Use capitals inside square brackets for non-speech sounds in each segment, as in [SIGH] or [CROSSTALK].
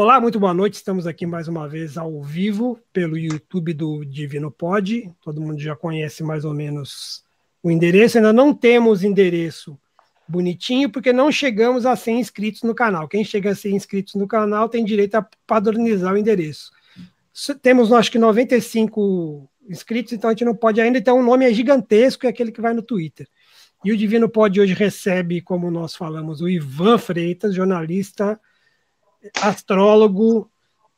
Olá, muito boa noite. Estamos aqui mais uma vez ao vivo pelo YouTube do Divino Pod. Todo mundo já conhece mais ou menos o endereço. Ainda não temos endereço bonitinho porque não chegamos a 100 inscritos no canal. Quem chega a 100 inscritos no canal tem direito a padronizar o endereço. Temos, acho que 95 inscritos, então a gente não pode ainda. Então o nome é gigantesco, é aquele que vai no Twitter. E o Divino Pod hoje recebe, como nós falamos, o Ivan Freitas, jornalista astrólogo,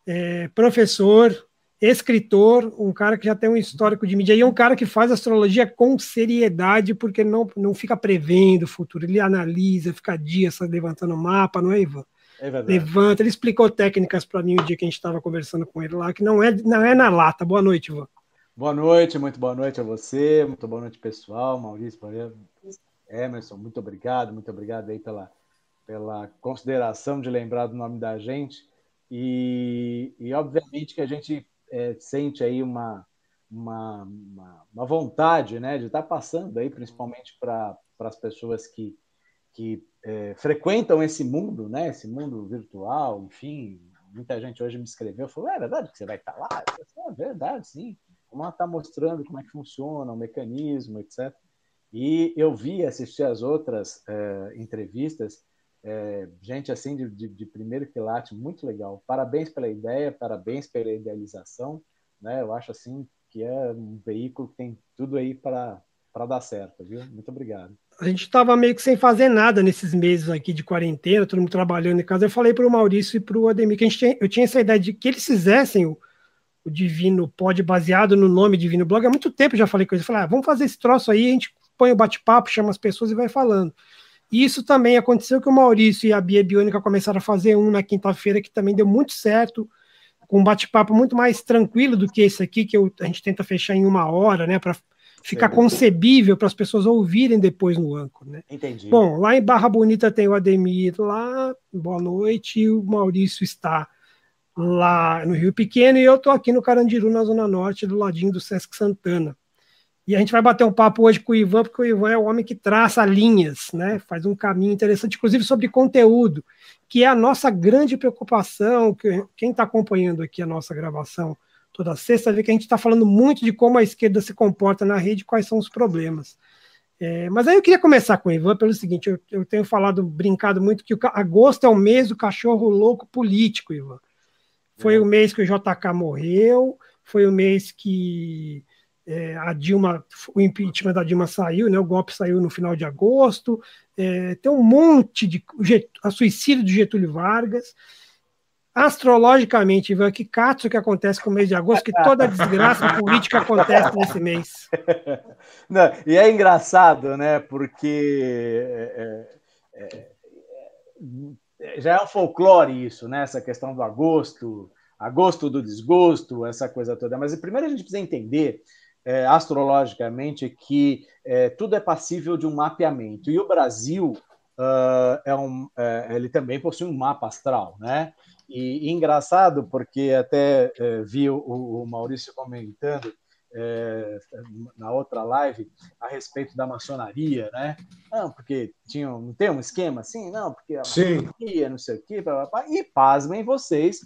é, professor, escritor, um cara que já tem um histórico de mídia, e é um cara que faz astrologia com seriedade, porque não, não fica prevendo o futuro, ele analisa, fica dias levantando mapa, não é, Ivan? É Levanta, ele explicou técnicas para mim o dia que a gente estava conversando com ele lá, que não é, não é na lata. Boa noite, Ivan. Boa noite, muito boa noite a você, muito boa noite, pessoal, Maurício, Emerson, muito obrigado, muito obrigado aí pela, pela consideração de lembrar do nome da gente. E, e obviamente que a gente é, sente aí uma, uma, uma, uma, vontade né, de estar passando aí, principalmente para as pessoas que, que é, frequentam esse mundo, né, esse mundo virtual, enfim. Muita gente hoje me escreveu, falou: é verdade que você vai estar lá? Eu é verdade, sim. Como ela está mostrando como é que funciona o mecanismo, etc. E eu vi assistir as outras é, entrevistas é, gente assim de, de, de, primeiro quilate, muito legal. Parabéns pela ideia, parabéns pela idealização. Né? Eu acho assim que é um veículo que tem tudo aí para dar certo, viu? Muito obrigado. A gente estava meio que sem fazer nada nesses meses aqui de quarentena, todo mundo trabalhando em casa. Eu falei para o Maurício e para o Ademir que a gente tinha, eu tinha essa ideia de que eles fizessem o, o Divino Pod baseado no nome Divino Blog. Há muito tempo já falei com eles. Eu falei, ah, vamos fazer esse troço aí, a gente põe o bate-papo, chama as pessoas e vai falando. E isso também aconteceu que o Maurício e a Bia Biônica começaram a fazer um na quinta-feira, que também deu muito certo, com um bate-papo muito mais tranquilo do que esse aqui, que eu, a gente tenta fechar em uma hora, né, para ficar concebível para as pessoas ouvirem depois no Anco, né? Entendi. Bom, lá em Barra Bonita tem o Ademir lá, boa noite, e o Maurício está lá no Rio Pequeno e eu estou aqui no Carandiru, na Zona Norte, do ladinho do Sesc Santana. E a gente vai bater um papo hoje com o Ivan, porque o Ivan é o homem que traça linhas, né? faz um caminho interessante, inclusive sobre conteúdo, que é a nossa grande preocupação. Que, quem está acompanhando aqui a nossa gravação toda sexta vê que a gente está falando muito de como a esquerda se comporta na rede, quais são os problemas. É, mas aí eu queria começar com o Ivan pelo seguinte: eu, eu tenho falado, brincado muito, que o, agosto é o mês do cachorro louco político, Ivan. Foi é. o mês que o JK morreu, foi o mês que é, a Dilma, o impeachment da Dilma saiu, né, o golpe saiu no final de agosto, é, tem um monte de. a suicídio de Getúlio Vargas. Astrologicamente, Ivan, que cato que acontece com o mês de agosto, que toda a desgraça [LAUGHS] política acontece nesse mês. [LAUGHS] Não, e é engraçado, né? Porque é, é, é, já é um folclore isso, né? Essa questão do agosto, agosto do desgosto, essa coisa toda. Mas primeiro a gente precisa entender é, astrologicamente que é, tudo é passível de um mapeamento. E o Brasil uh, é um, é, ele também possui um mapa astral, né? E, e engraçado porque até é, vi o, o, Maurício comentando é, na outra live a respeito da maçonaria, né? Não, porque tinha, não tem um esquema assim, não, porque a maçonaria, não sei o quê, blá, blá, blá, e pasmem vocês,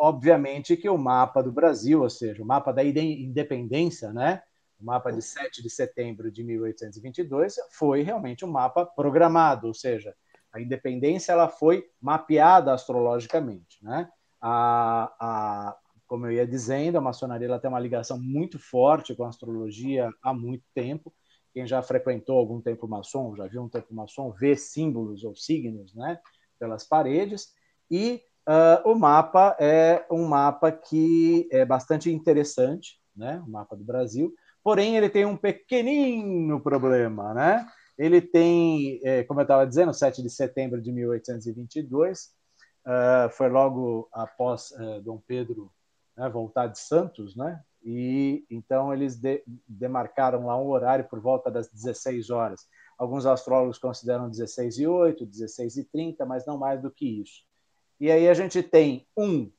obviamente que o mapa do Brasil, ou seja, o mapa da independência, né? o mapa de 7 de setembro de 1822, foi realmente um mapa programado, ou seja, a independência ela foi mapeada astrologicamente. Né? A, a, como eu ia dizendo, a maçonaria ela tem uma ligação muito forte com a astrologia há muito tempo. Quem já frequentou algum tempo maçom, já viu um tempo maçom, vê símbolos ou signos né, pelas paredes. E Uh, o mapa é um mapa que é bastante interessante, né? O mapa do Brasil. Porém, ele tem um pequenino problema, né? Ele tem, é, como eu estava dizendo, 7 de setembro de 1822, uh, foi logo após uh, Dom Pedro né, voltar de Santos, né? E então eles de, demarcaram lá um horário por volta das 16 horas. Alguns astrólogos consideram 16 e 8, 16 e 30, mas não mais do que isso. E aí a gente tem um,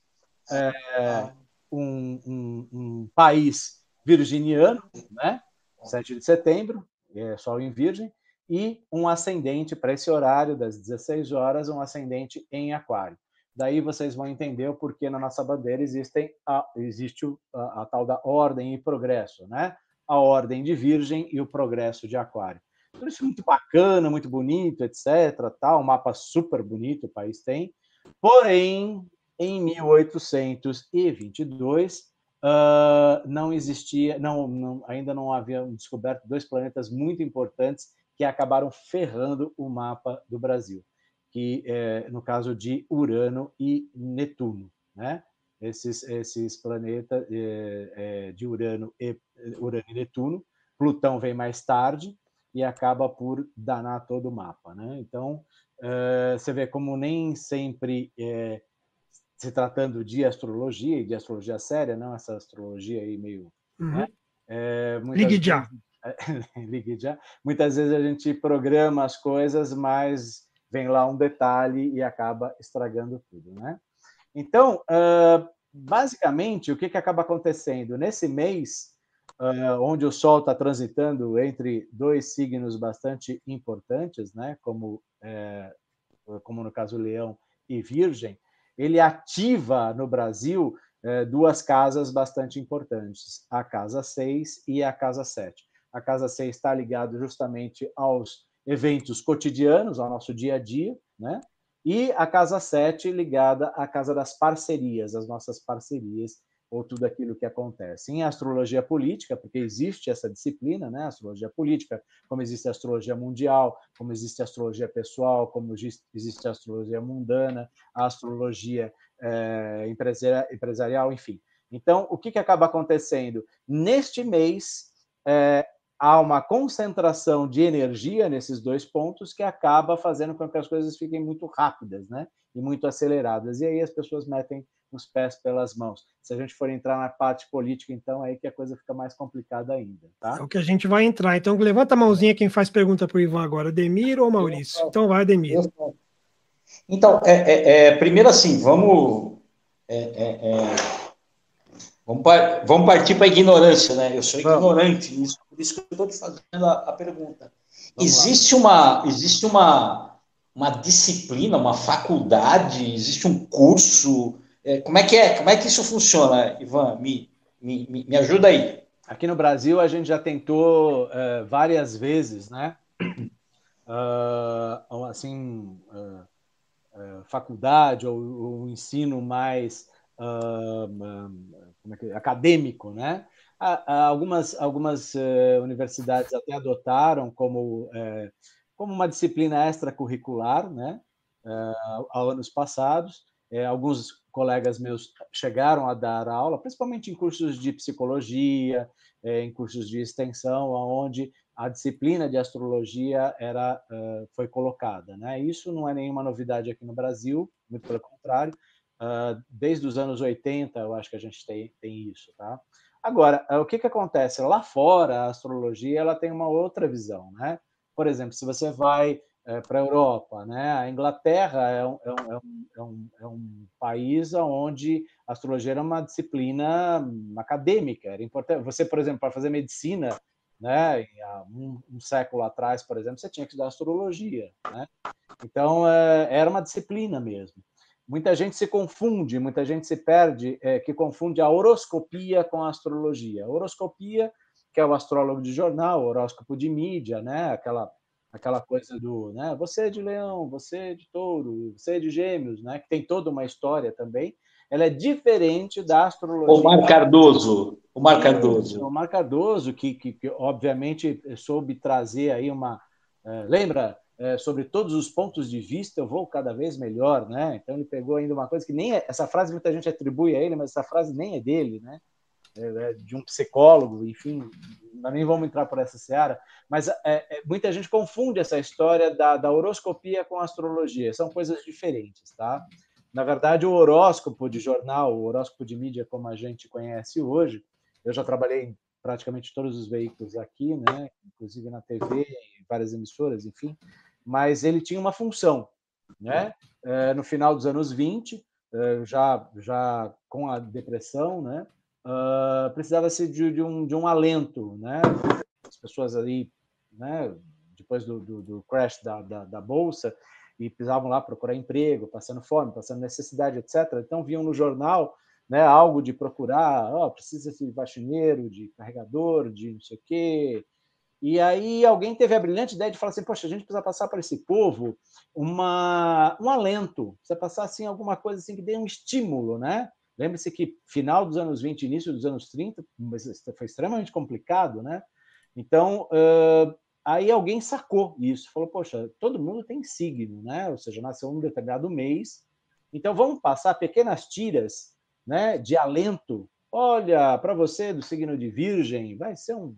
é, um, um, um, país virginiano, né? 7 de setembro, é Sol em Virgem, e um ascendente para esse horário das 16 horas, um ascendente em Aquário. Daí vocês vão entender o porquê na nossa bandeira existem a, existe a, a tal da ordem e progresso, né? A ordem de Virgem e o progresso de Aquário. Tudo isso é muito bacana, muito bonito, etc. Tal, um mapa super bonito o país tem. Porém, em 1822, uh, ah, não existia, não, não, ainda não haviam descoberto dois planetas muito importantes que acabaram ferrando o mapa do Brasil, que é, no caso de Urano e Netuno, né? Esses, esses planetas é, é, de Urano e, Urano e Netuno, Plutão vem mais tarde e acaba por danar todo o mapa, né? Então é, você vê como nem sempre é, se tratando de astrologia e de astrologia séria, não essa astrologia aí meio uhum. né? É, Ligue já. [LAUGHS] ligue já. Muitas vezes a gente programa as coisas, mas vem lá um detalhe e acaba estragando tudo, né? Então, basicamente, o que, que acaba acontecendo? Nesse mês, onde o Sol está transitando entre dois signos bastante importantes, né? Como, é, como no caso Leão e Virgem, ele ativa no Brasil é, duas casas bastante importantes, a Casa 6 e a Casa 7. A Casa 6 está ligada justamente aos eventos cotidianos, ao nosso dia a dia, né? E a Casa 7 ligada à Casa das Parcerias, as nossas parcerias, ou tudo aquilo que acontece. Em astrologia política, porque existe essa disciplina, né? Astrologia política, como existe a astrologia mundial, como existe a astrologia pessoal, como existe a astrologia mundana, a astrologia é, empresarial, enfim. Então, o que, que acaba acontecendo? Neste mês, é, há uma concentração de energia nesses dois pontos que acaba fazendo com que as coisas fiquem muito rápidas, né? E muito aceleradas. E aí as pessoas metem os pés pelas mãos. Se a gente for entrar na parte política, então é aí que a coisa fica mais complicada ainda, tá? É o que a gente vai entrar. Então levanta a mãozinha quem faz pergunta para o Ivan agora, Demir ou Maurício? Então vai, Demir. Então, é, é, é primeiro assim, vamos é, é, é Vamos, vamos partir para a ignorância, né? Eu sou ignorante nisso, por isso que eu estou te fazendo a, a pergunta. Vamos existe uma, existe uma, uma disciplina, uma faculdade, existe um curso? É, como é que é? Como é que isso funciona, Ivan? Me, me, me ajuda aí. Aqui no Brasil a gente já tentou uh, várias vezes, né? Uh, assim, uh, faculdade ou, ou ensino mais é acadêmico, né? Algumas, algumas eh, universidades até adotaram como, eh, como uma disciplina extracurricular, né? Há anos passados. Alguns colegas meus chegaram a dar aula, principalmente em cursos de psicologia, em cursos de extensão, onde a disciplina de astrologia era foi colocada. Né? Isso não é nenhuma novidade aqui no Brasil, muito pelo contrário. Uh, desde os anos 80, eu acho que a gente tem, tem isso, tá? Agora, uh, o que, que acontece? Lá fora, a astrologia ela tem uma outra visão, né? Por exemplo, se você vai uh, para a Europa, né? A Inglaterra é um, é, um, é, um, é um é país onde a astrologia era uma disciplina acadêmica, era importante. Você, por exemplo, para fazer medicina, né? Um, um, século atrás, por exemplo, você tinha que estudar astrologia, né? Então, é, era uma disciplina mesmo muita gente se confunde, muita gente se perde, é, que confunde a horoscopia com a astrologia. A horoscopia, que é o astrólogo de jornal, horóscopo de mídia, né? Aquela aquela coisa do, né? Você é de Leão, você é de Touro, você é de Gêmeos, né? Que tem toda uma história também. Ela é diferente da astrologia. O Mar Cardoso, o Mar Cardoso. O Mar Cardoso, que, que, que obviamente soube trazer aí uma, uh, lembra é, sobre todos os pontos de vista, eu vou cada vez melhor, né? Então ele pegou ainda uma coisa que nem é, essa frase muita gente atribui a ele, mas essa frase nem é dele, né? É, é de um psicólogo, enfim, nem vamos entrar por essa seara, mas é, é, muita gente confunde essa história da, da horoscopia com astrologia, são coisas diferentes, tá? Na verdade, o horóscopo de jornal, o horóscopo de mídia como a gente conhece hoje, eu já trabalhei em praticamente todos os veículos aqui, né? Inclusive na TV, em várias emissoras, enfim mas ele tinha uma função. Né? É, no final dos anos 20, é, já, já com a depressão, né? Uh, precisava-se de, de, um, de um alento. Né? As pessoas ali, né? depois do, do, do crash da, da, da, Bolsa, e precisavam lá procurar emprego, passando fome, passando necessidade, etc. Então viam no jornal né, algo de procurar, oh, precisa de faxineiro, de carregador, de não sei o quê. E aí alguém teve a brilhante ideia de falar assim, poxa, a gente precisa passar para esse povo uma, um alento, precisa passar assim alguma coisa assim que dê um estímulo, né? Lembre-se que final dos anos 20, início dos anos 30, foi extremamente complicado, né? Então, uh, aí alguém sacou isso, falou, poxa, todo mundo tem signo, né? Ou seja, nasceu um determinado mês, então vamos passar pequenas tiras né, de alento. Olha, para você do signo de Virgem, vai ser um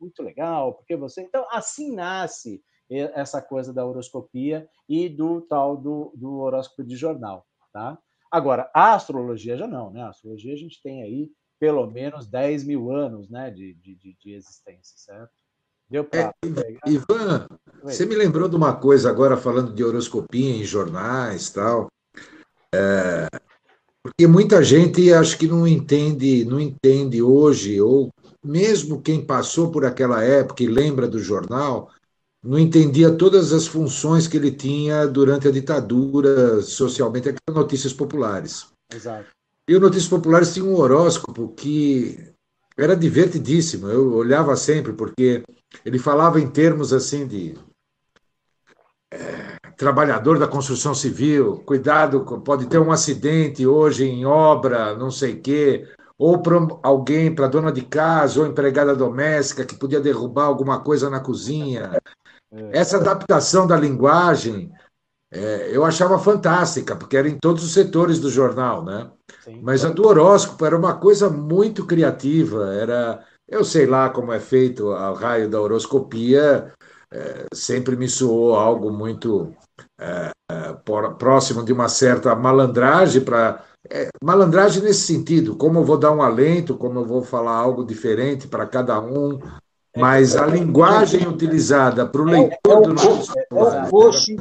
muito legal, porque você. Então, assim nasce essa coisa da horoscopia e do tal do, do horóscopo de jornal, tá? Agora, a astrologia já não, né? A astrologia a gente tem aí pelo menos 10 mil anos né, de, de, de existência, certo? Deu pra é, Ivan, Oi. você me lembrou de uma coisa agora falando de horoscopia em jornais tal. É, porque muita gente acho que não entende, não entende hoje, ou mesmo quem passou por aquela época e lembra do jornal, não entendia todas as funções que ele tinha durante a ditadura, socialmente, aquelas notícias populares. Exato. E o Notícias Populares tinha um horóscopo que era divertidíssimo. Eu olhava sempre, porque ele falava em termos assim de é, trabalhador da construção civil, cuidado, pode ter um acidente hoje em obra, não sei o quê, ou para alguém, para dona de casa ou empregada doméstica que podia derrubar alguma coisa na cozinha. É. Essa adaptação da linguagem é, eu achava fantástica, porque era em todos os setores do jornal, né? Sim. Mas a do horóscopo era uma coisa muito criativa, era, eu sei lá como é feito o raio da horoscopia, é, sempre me soou algo muito é, é próximo de uma certa malandragem para é, malandragem nesse sentido, como eu vou dar um alento, como eu vou falar algo diferente para cada um, mas a linguagem utilizada para o leitor é, do nosso é, o coaching,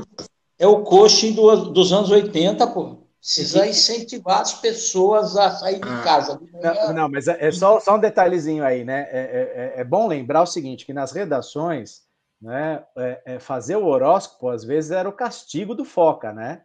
é o coaching do, dos anos 80, pô. Precisa incentivar as pessoas a sair de ah. casa. Não, não, mas é, é, só, só um detalhezinho aí, né? É, é, é, é bom lembrar o seguinte: que nas redações, né, é, é, fazer o horóscopo, às vezes, era o castigo do Foca, né?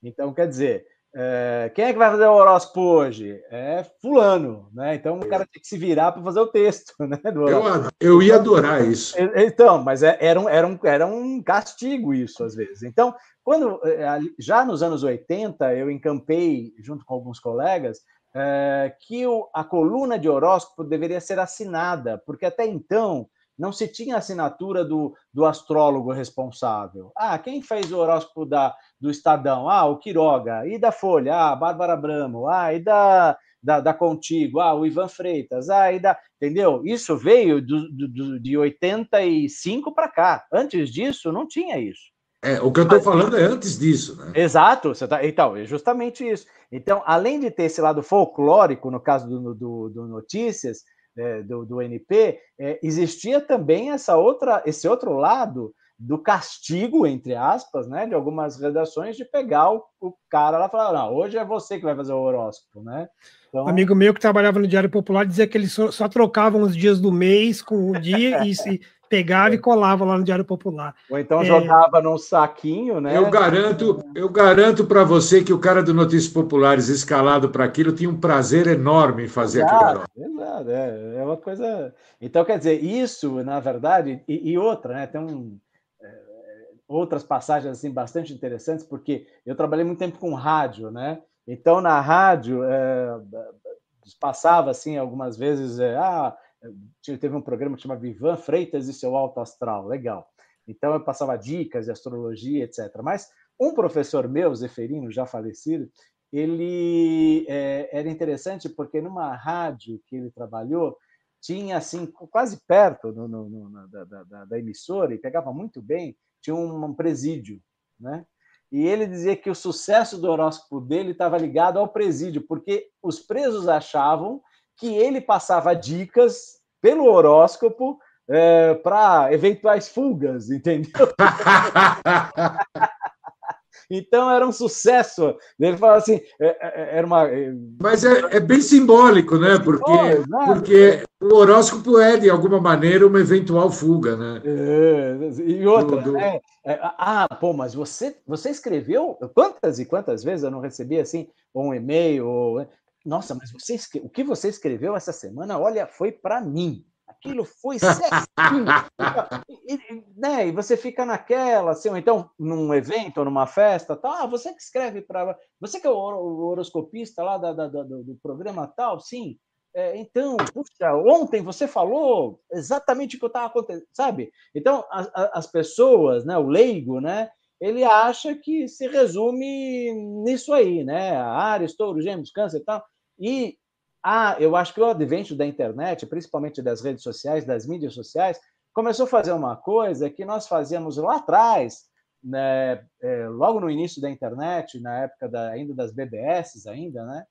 Então, quer dizer, é, quem é que vai fazer o horóscopo hoje? É fulano, né? Então o cara tem que se virar para fazer o texto, né? eu, eu ia adorar isso. Então, mas é, era um, era, um, era um castigo isso, às vezes. Então, quando é, já nos anos 80, eu encampei, junto com alguns colegas, é, que o, a coluna de horóscopo deveria ser assinada, porque até então não se tinha assinatura do, do astrólogo responsável. Ah, quem fez o horóscopo da, do Estadão? Ah, o Quiroga. E da Folha? Ah, a Bárbara Bramo. Ah, e da, da, da Contigo? Ah, o Ivan Freitas. Ah, e da... Entendeu? Isso veio do, do, de 85 para cá. Antes disso, não tinha isso. É, o que eu estou falando é antes disso, né? Exato, você tá, então, é justamente isso. Então, além de ter esse lado folclórico, no caso do, do, do Notícias, é, do, do NP, é, existia também essa outra, esse outro lado do castigo, entre aspas, né, de algumas redações, de pegar o, o cara lá e falar, não, hoje é você que vai fazer o horóscopo, né? Então... Um amigo meu que trabalhava no Diário Popular dizia que eles só, só trocavam os dias do mês com o dia e se [LAUGHS] pegava e colava lá no Diário Popular. Ou então é... jogava num saquinho, né? Eu garanto, eu garanto para você que o cara do Notícias Populares escalado para aquilo tinha um prazer enorme em fazer exato, aquilo. Exato, é, é uma coisa. Então, quer dizer, isso, na verdade, e, e outra, né? Tem um, outras passagens assim bastante interessantes, porque eu trabalhei muito tempo com rádio, né? Então, na rádio, é, passava assim algumas vezes, é, ah, teve um programa que chama Vivan Freitas e seu alto astral, legal. Então eu passava dicas de astrologia, etc. Mas um professor meu, Zeferino, já falecido, ele é, era interessante porque numa rádio que ele trabalhou tinha assim quase perto no, no, no, da, da, da, emissora e pegava muito bem tinha um, presídio, né? E ele dizia que o sucesso do horóscopo dele estava ligado ao presídio, porque os presos achavam que ele passava dicas pelo horóscopo é, para eventuais fugas, entendeu? [LAUGHS] Então era um sucesso. Ele fala assim, é, é, é, era uma. Mas é, é bem simbólico, né? Porque, porque o horóscopo é, de alguma maneira, uma eventual fuga, né? e outra, do, do... Né? ah, pô, mas você, você escreveu quantas e quantas vezes eu não recebi assim um e-mail? Ou... Nossa, mas você, o que você escreveu essa semana, olha, foi para mim aquilo foi certinho. e, né, e você fica naquela, assim, ou então num evento ou numa festa, tal, ah, você que escreve para. Você que é o horoscopista lá da, da, do, programa tal, sim. É, então, puxa, ontem você falou exatamente o que eu estava acontecendo, sabe? Então, a, a, as pessoas, né, o leigo, né, ele acha que se resume nisso aí, né? Ares, touro, gêmeos, câncer e tal. E ah, eu acho que o advento da internet, principalmente das redes sociais, das mídias sociais, começou a fazer uma coisa que nós fazíamos lá atrás, né, é, logo no início da internet, na época da, ainda das BBS, ainda, né,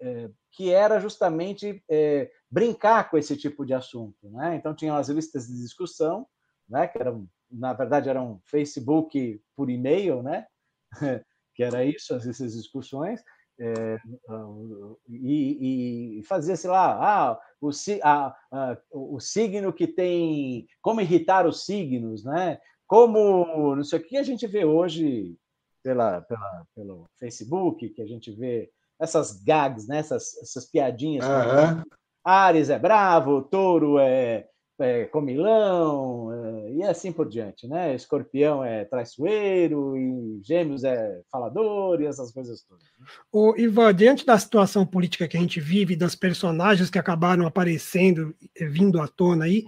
é, que era justamente é, brincar com esse tipo de assunto. Né? Então, tinham as listas de discussão, né, que eram, na verdade, eram Facebook por e-mail, né, [LAUGHS] que era isso, essas discussões, é, e, e, fazia, sei lá, ah, o, a, a, o signo que tem. Como irritar os signos, né? Como não sei o que a gente vê hoje pela, pela, pelo Facebook, que a gente vê essas gags, né? essas, essas piadinhas. Uhum. Ares é bravo, touro é, é, comilão, é, e assim por diante, né? Escorpião é traiçoeiro, e gêmeos é falador, e essas coisas todas. Né? O Ivan, diante da situação política que a gente vive, das personagens que acabaram aparecendo, vindo à tona aí,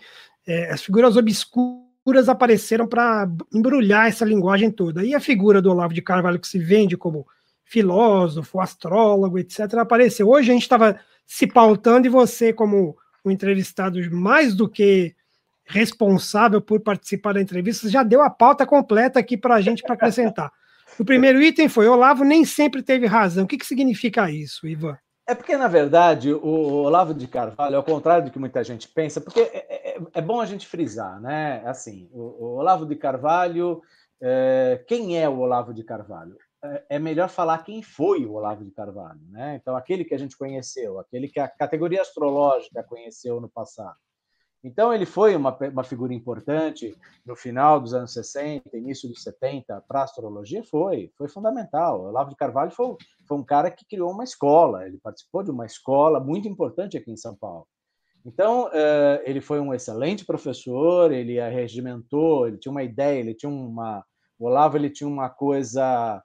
é, as figuras obscuras apareceram para embrulhar essa linguagem toda. E a figura do Olavo de Carvalho, que se vende como filósofo, astrólogo, etc., apareceu. Hoje a gente estava se pautando e você, como o entrevistado mais do que responsável por participar da entrevista, já deu a pauta completa aqui para a gente para acrescentar. O primeiro item foi: Olavo nem sempre teve razão. O que, que significa isso, Ivan? É porque, na verdade, o Olavo de Carvalho, ao contrário do que muita gente pensa, porque é, é, é bom a gente frisar, né? Assim, o, o Olavo de Carvalho, é, quem é o Olavo de Carvalho? É melhor falar quem foi o Olavo de Carvalho, né? Então, aquele que a gente conheceu, aquele que a categoria astrológica conheceu no passado. Então, ele foi uma, uma figura importante no final dos anos 60, início dos 70, para a astrologia? Foi, foi fundamental. O Olavo de Carvalho foi, foi um cara que criou uma escola, ele participou de uma escola muito importante aqui em São Paulo. Então, eh, ele foi um excelente professor, ele regimentou, ele tinha uma ideia, ele tinha uma. O Olavo ele tinha uma coisa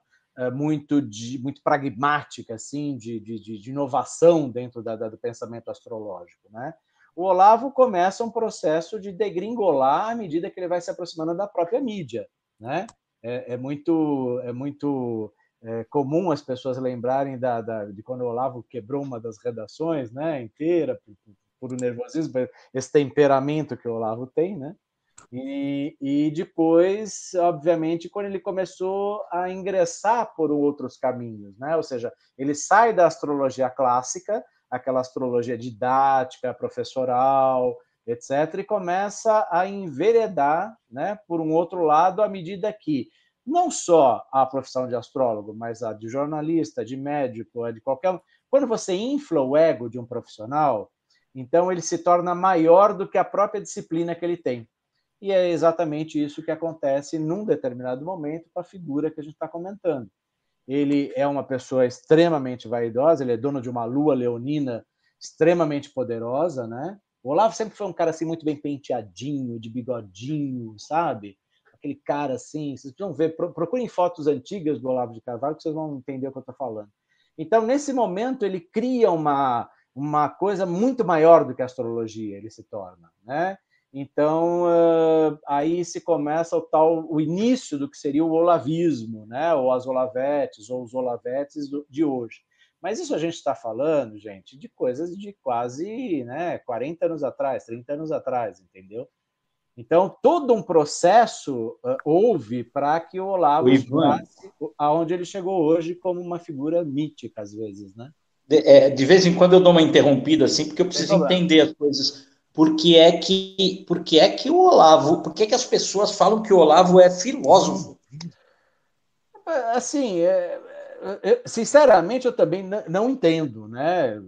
muito, de, muito pragmática, assim, de, de, de inovação dentro da, da, do pensamento astrológico. Né? O Olavo começa um processo de degringolar à medida que ele vai se aproximando da própria mídia. Né? É, é muito, é muito é, comum as pessoas lembrarem da, da, de quando o Olavo quebrou uma das redações né, inteira, por, por, por nervosismo, esse temperamento que o Olavo tem, né? E, e depois, obviamente, quando ele começou a ingressar por outros caminhos, né? ou seja, ele sai da astrologia clássica, aquela astrologia didática, professoral, etc., e começa a enveredar né, por um outro lado, à medida que não só a profissão de astrólogo, mas a de jornalista, de médico, a de qualquer. Quando você infla o ego de um profissional, então ele se torna maior do que a própria disciplina que ele tem. E é exatamente isso que acontece num determinado momento com a figura que a gente está comentando. Ele é uma pessoa extremamente vaidosa, ele é dono de uma lua leonina extremamente poderosa, né? O Olavo sempre foi um cara assim muito bem penteadinho, de bigodinho, sabe? Aquele cara assim, vocês vão ver, procurem fotos antigas do Olavo de Carvalho que vocês vão entender o que eu estou falando. Então, nesse momento, ele cria uma, uma coisa muito maior do que a astrologia, ele se torna, né? Então, uh, aí se começa o tal o início do que seria o olavismo, né? ou as olavetes, ou os olavetes de hoje. Mas isso a gente está falando, gente, de coisas de quase né, 40 anos atrás, 30 anos atrás, entendeu? Então, todo um processo uh, houve para que o Olavo chegasse aonde ele chegou hoje como uma figura mítica, às vezes, né? De, é, de vez em quando eu dou uma interrompida, assim, porque eu preciso entender as coisas por que é que, por que, é que o Olavo, por que, é que as pessoas falam que o Olavo é filósofo? Assim, é, é, sinceramente, eu também não entendo, né?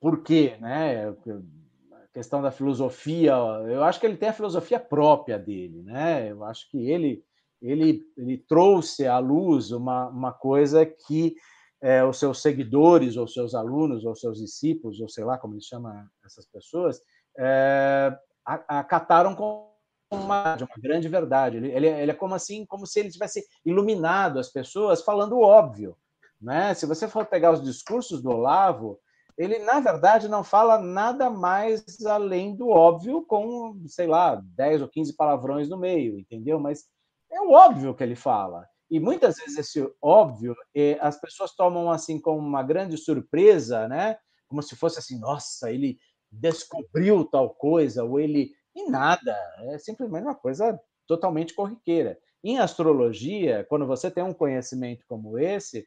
Por quê, né? A questão da filosofia, eu acho que ele tem a filosofia própria dele, né? Eu acho que ele ele, ele trouxe à luz uma, uma coisa que é, os seus seguidores, ou seus alunos, ou seus discípulos, ou sei lá como ele chama essas pessoas, é, acataram com uma, uma grande verdade. Ele, ele, ele, é como assim, como se ele tivesse iluminado as pessoas falando o óbvio. Né? Se você for pegar os discursos do Olavo, ele, na verdade, não fala nada mais além do óbvio, com, sei lá, 10 ou 15 palavrões no meio, entendeu? Mas é o óbvio que ele fala. E muitas vezes esse óbvio eh, as pessoas tomam assim como uma grande surpresa, né? Como se fosse assim, nossa, ele descobriu tal coisa, ou ele. E nada, é simplesmente uma coisa totalmente corriqueira. Em astrologia, quando você tem um conhecimento como esse,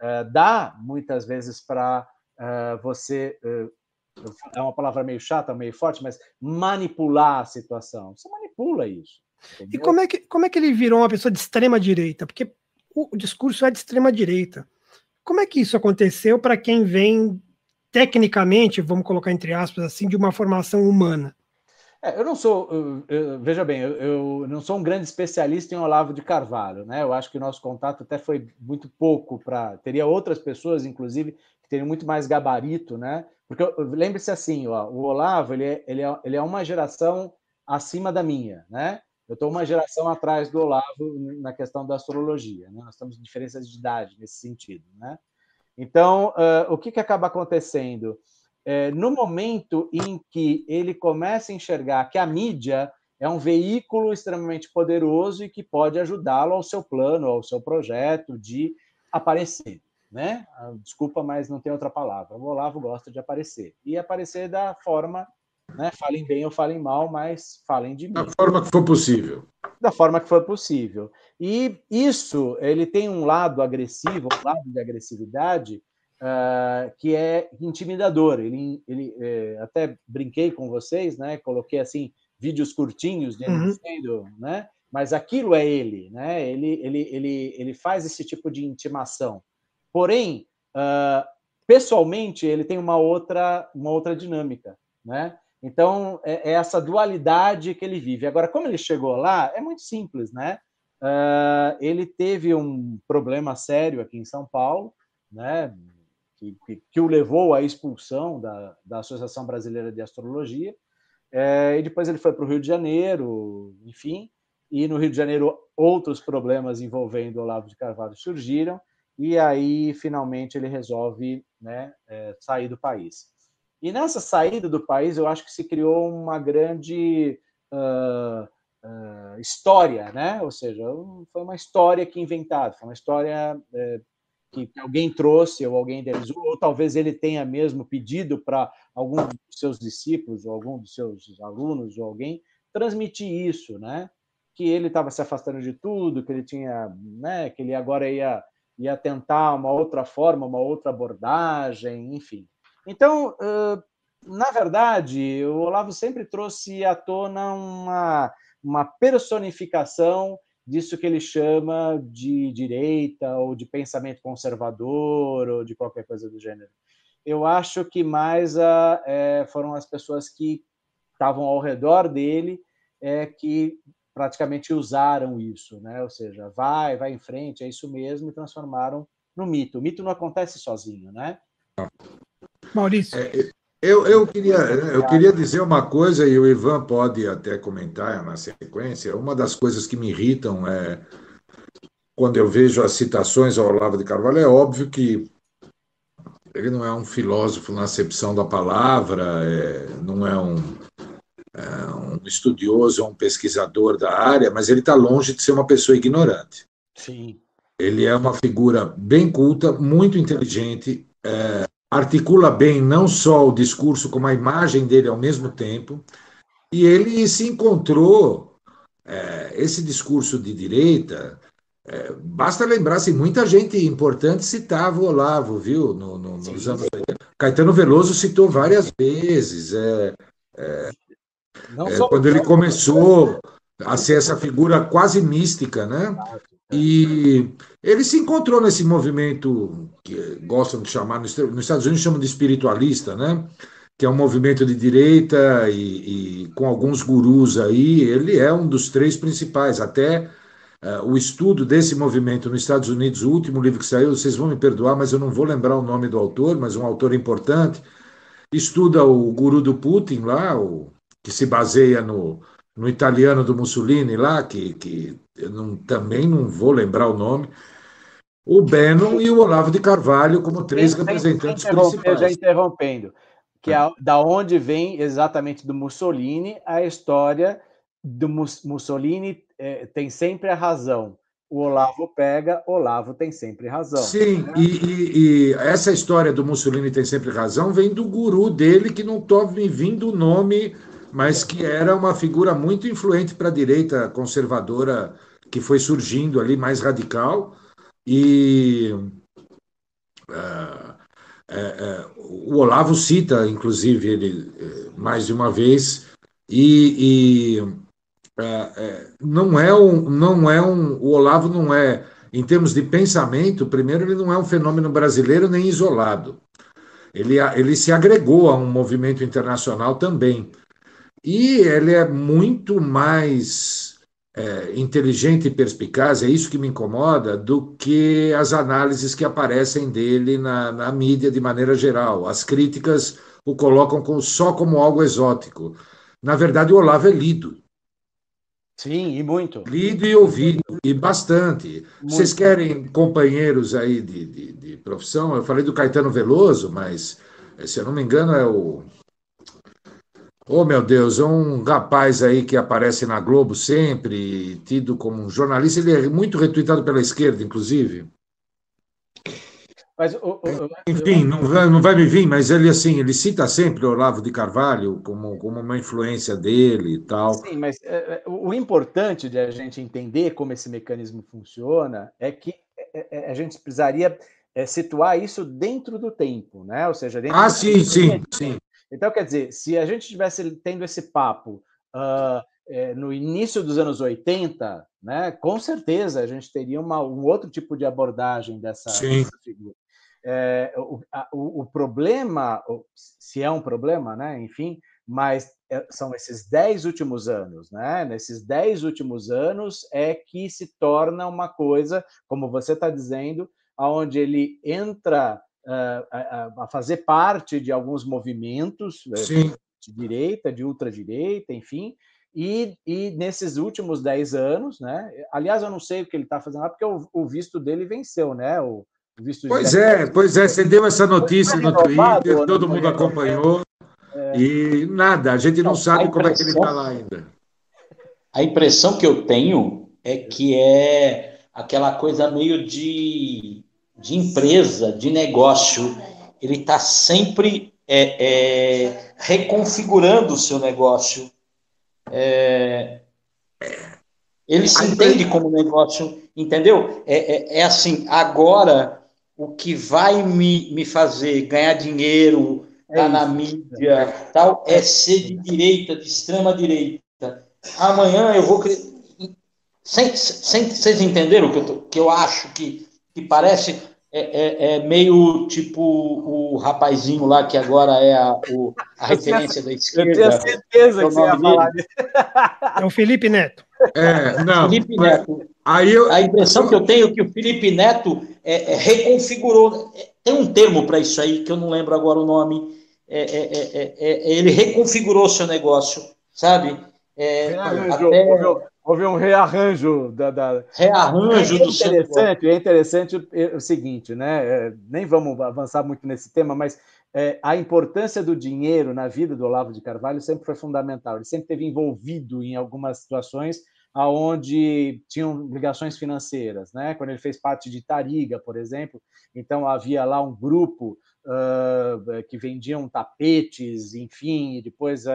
eh, dá muitas vezes para eh, você é uma palavra meio chata, meio forte, mas manipular a situação. Você manipula isso. Entendeu? E como é, que, como é que ele virou uma pessoa de extrema direita? Porque o discurso é de extrema direita. Como é que isso aconteceu para quem vem tecnicamente, vamos colocar entre aspas assim, de uma formação humana? É, eu não sou, eu, eu, veja bem, eu, eu, não sou um grande especialista em Olavo de Carvalho, né? Eu acho que o nosso contato até foi muito pouco para. Teria outras pessoas, inclusive, que teriam muito mais gabarito, né? Porque lembre-se assim, ó, o Olavo ele é, ele, é, ele é uma geração acima da minha, né? Eu estou uma geração atrás do Olavo na questão da astrologia. Né? Nós temos diferenças de idade nesse sentido. Né? Então, uh, o que, que acaba acontecendo? É, no momento em que ele começa a enxergar que a mídia é um veículo extremamente poderoso e que pode ajudá-lo ao seu plano, ao seu projeto de aparecer. Né? Ah, desculpa, mas não tem outra palavra. O Olavo gosta de aparecer. E aparecer da forma né? Falem bem ou falem mal, mas falem de mim. Da forma que for possível. Da forma que for possível. E isso, ele tem um lado agressivo, um lado de agressividade, uh, que é intimidador. Ele, ele é, até brinquei com vocês, né? Coloquei assim vídeos curtinhos dele uhum. né? Mas aquilo é ele, né? Ele, ele, ele, ele faz esse tipo de intimação. Porém, uh, pessoalmente, ele tem uma outra, uma outra dinâmica, né? Então, é, é, essa dualidade que ele vive. Agora, como ele chegou lá, é muito simples, né? Uh, ele teve um problema sério aqui em São Paulo, né? Que, que, que o levou à expulsão da, da Associação Brasileira de Astrologia. É, e depois ele foi para o Rio de Janeiro, enfim, e no Rio de Janeiro outros problemas envolvendo Olavo de Carvalho surgiram, e aí finalmente ele resolve né, é, sair do país. E nessa saída do país, eu acho que se criou uma grande uh, uh, história, né? Ou seja, foi uma história que inventaram, foi uma história uh, que alguém trouxe ou alguém idealizou, ou talvez ele tenha mesmo pedido para algum dos seus discípulos, ou algum dos seus alunos, ou alguém transmitir isso, né? Que ele estava se afastando de tudo, que ele tinha, né? Que ele agora ia ia tentar uma outra forma, uma outra abordagem, enfim. Então, na verdade, o Olavo sempre trouxe à tona uma, uma personificação disso que ele chama de direita ou de pensamento conservador ou de qualquer coisa do gênero. Eu acho que mais a, é, foram as pessoas que estavam ao redor dele é, que praticamente usaram isso, né? Ou seja, vai, vai em frente, é isso mesmo, e transformaram no mito. O mito não acontece sozinho, né? Maurício. É, eu, eu, queria, eu queria dizer uma coisa, e o Ivan pode até comentar na sequência. Uma das coisas que me irritam é quando eu vejo as citações ao Olavo de Carvalho, é óbvio que ele não é um filósofo na acepção da palavra, é, não é um, é um estudioso, um pesquisador da área, mas ele está longe de ser uma pessoa ignorante. Sim. Ele é uma figura bem culta, muito inteligente, é, articula bem não só o discurso, como a imagem dele ao mesmo tempo, e ele se encontrou. É, esse discurso de direita, é, basta lembrar se muita gente importante citava o Olavo, viu? No, no, nos anos Caetano Veloso citou várias vezes. É, é, é quando ele começou a ser essa figura quase mística, né? E, ele se encontrou nesse movimento que gostam de chamar, nos Estados Unidos chamam de espiritualista, né? que é um movimento de direita e, e, com alguns gurus aí, ele é um dos três principais. Até uh, o estudo desse movimento nos Estados Unidos, o último livro que saiu, vocês vão me perdoar, mas eu não vou lembrar o nome do autor, mas um autor importante, estuda o guru do Putin lá, o, que se baseia no, no italiano do Mussolini lá, que, que eu não, também não vou lembrar o nome, o Beno e o Olavo de Carvalho como três sem, representantes sem principais. Já interrompendo que é da onde vem exatamente do Mussolini a história do Mussolini é, tem sempre a razão. O Olavo pega, Olavo tem sempre razão. Sim, né? e, e, e, essa história do Mussolini tem sempre razão vem do guru dele, que não estou me vindo o nome, mas que era uma figura muito influente para a direita conservadora que foi surgindo ali, mais radical. E. Uh, é, é, o Olavo cita, inclusive, ele mais de uma vez, e, e não é um, não é um, o Olavo não é, em termos de pensamento, primeiro, ele não é um fenômeno brasileiro nem isolado. Ele, ele se agregou a um movimento internacional também. E ele é muito mais é, inteligente e perspicaz, é isso que me incomoda, do que as análises que aparecem dele na, na mídia de maneira geral. As críticas o colocam com, só como algo exótico. Na verdade, o Olavo é lido. Sim, e muito. Lido e ouvido, e bastante. Muito. Vocês querem companheiros aí de, de, de profissão? Eu falei do Caetano Veloso, mas, se eu não me engano, é o Oh, meu Deus, é um rapaz aí que aparece na Globo sempre, tido como um jornalista, ele é muito retuitado pela esquerda, inclusive. Mas, o, o, Enfim, não vai, não vai me vir, mas ele assim, ele cita sempre o Olavo de Carvalho como, como uma influência dele e tal. Sim, mas é, é o importante de a gente entender como esse mecanismo funciona é que é, a gente precisaria situar isso dentro do tempo, né? Ou seja, dentro ah, sim, sim, sim. Então, quer dizer, se a gente estivesse tendo esse papo uh, é, no início dos anos 80, né, com certeza a gente teria uma, um outro tipo de abordagem dessa, dessa figura. É, o, a, o, o, problema, se é um problema, né, enfim, mas é, são esses dez últimos anos, né? Nesses dez últimos anos é que se torna uma coisa, como você está dizendo, aonde ele entra a, a, fazer parte de alguns movimentos eh, Sim. de direita, de ultradireita, enfim, e, e, nesses últimos 10 anos, né? Aliás, eu não sei o que ele está fazendo lá, porque o, o, visto dele venceu, né? O, o visto pois é, pois é, você deu essa notícia no Twitter, todo mundo acompanhou. É... E nada, a gente não sabe como é que ele está lá ainda. A impressão que eu tenho é que é aquela coisa meio de de empresa, de negócio, ele está sempre é, é, reconfigurando o seu negócio. É, ele se entende como negócio, entendeu? É, é, é, assim, agora o que vai me, me fazer ganhar dinheiro, tá na mídia, tal, é ser de direita, de extrema direita. Amanhã eu vou. Sem, sem, vocês entenderam o que eu, tô, que eu acho que que parece é, é, é, meio tipo o rapazinho lá que agora é a, o, a referência da esquerda. Eu tenho certeza que você ia falar É o Felipe Neto. É, não. Felipe Neto. Aí eu... A impressão que eu tenho é que o Felipe Neto é, é reconfigurou. É, tem um termo para isso aí que eu não lembro agora o nome. ele reconfigurou seu negócio, sabe? até... Houve um rearranjo da. da... Rearranjo é do interessante, É interessante o seguinte, né? É, nem vamos avançar muito nesse tema, mas é, a importância do dinheiro na vida do Olavo de Carvalho sempre foi fundamental. Ele sempre esteve envolvido em algumas situações aonde tinham ligações financeiras, né? Quando ele fez parte de Tariga, por exemplo, então havia lá um grupo uh, que vendiam tapetes, enfim, e depois uh,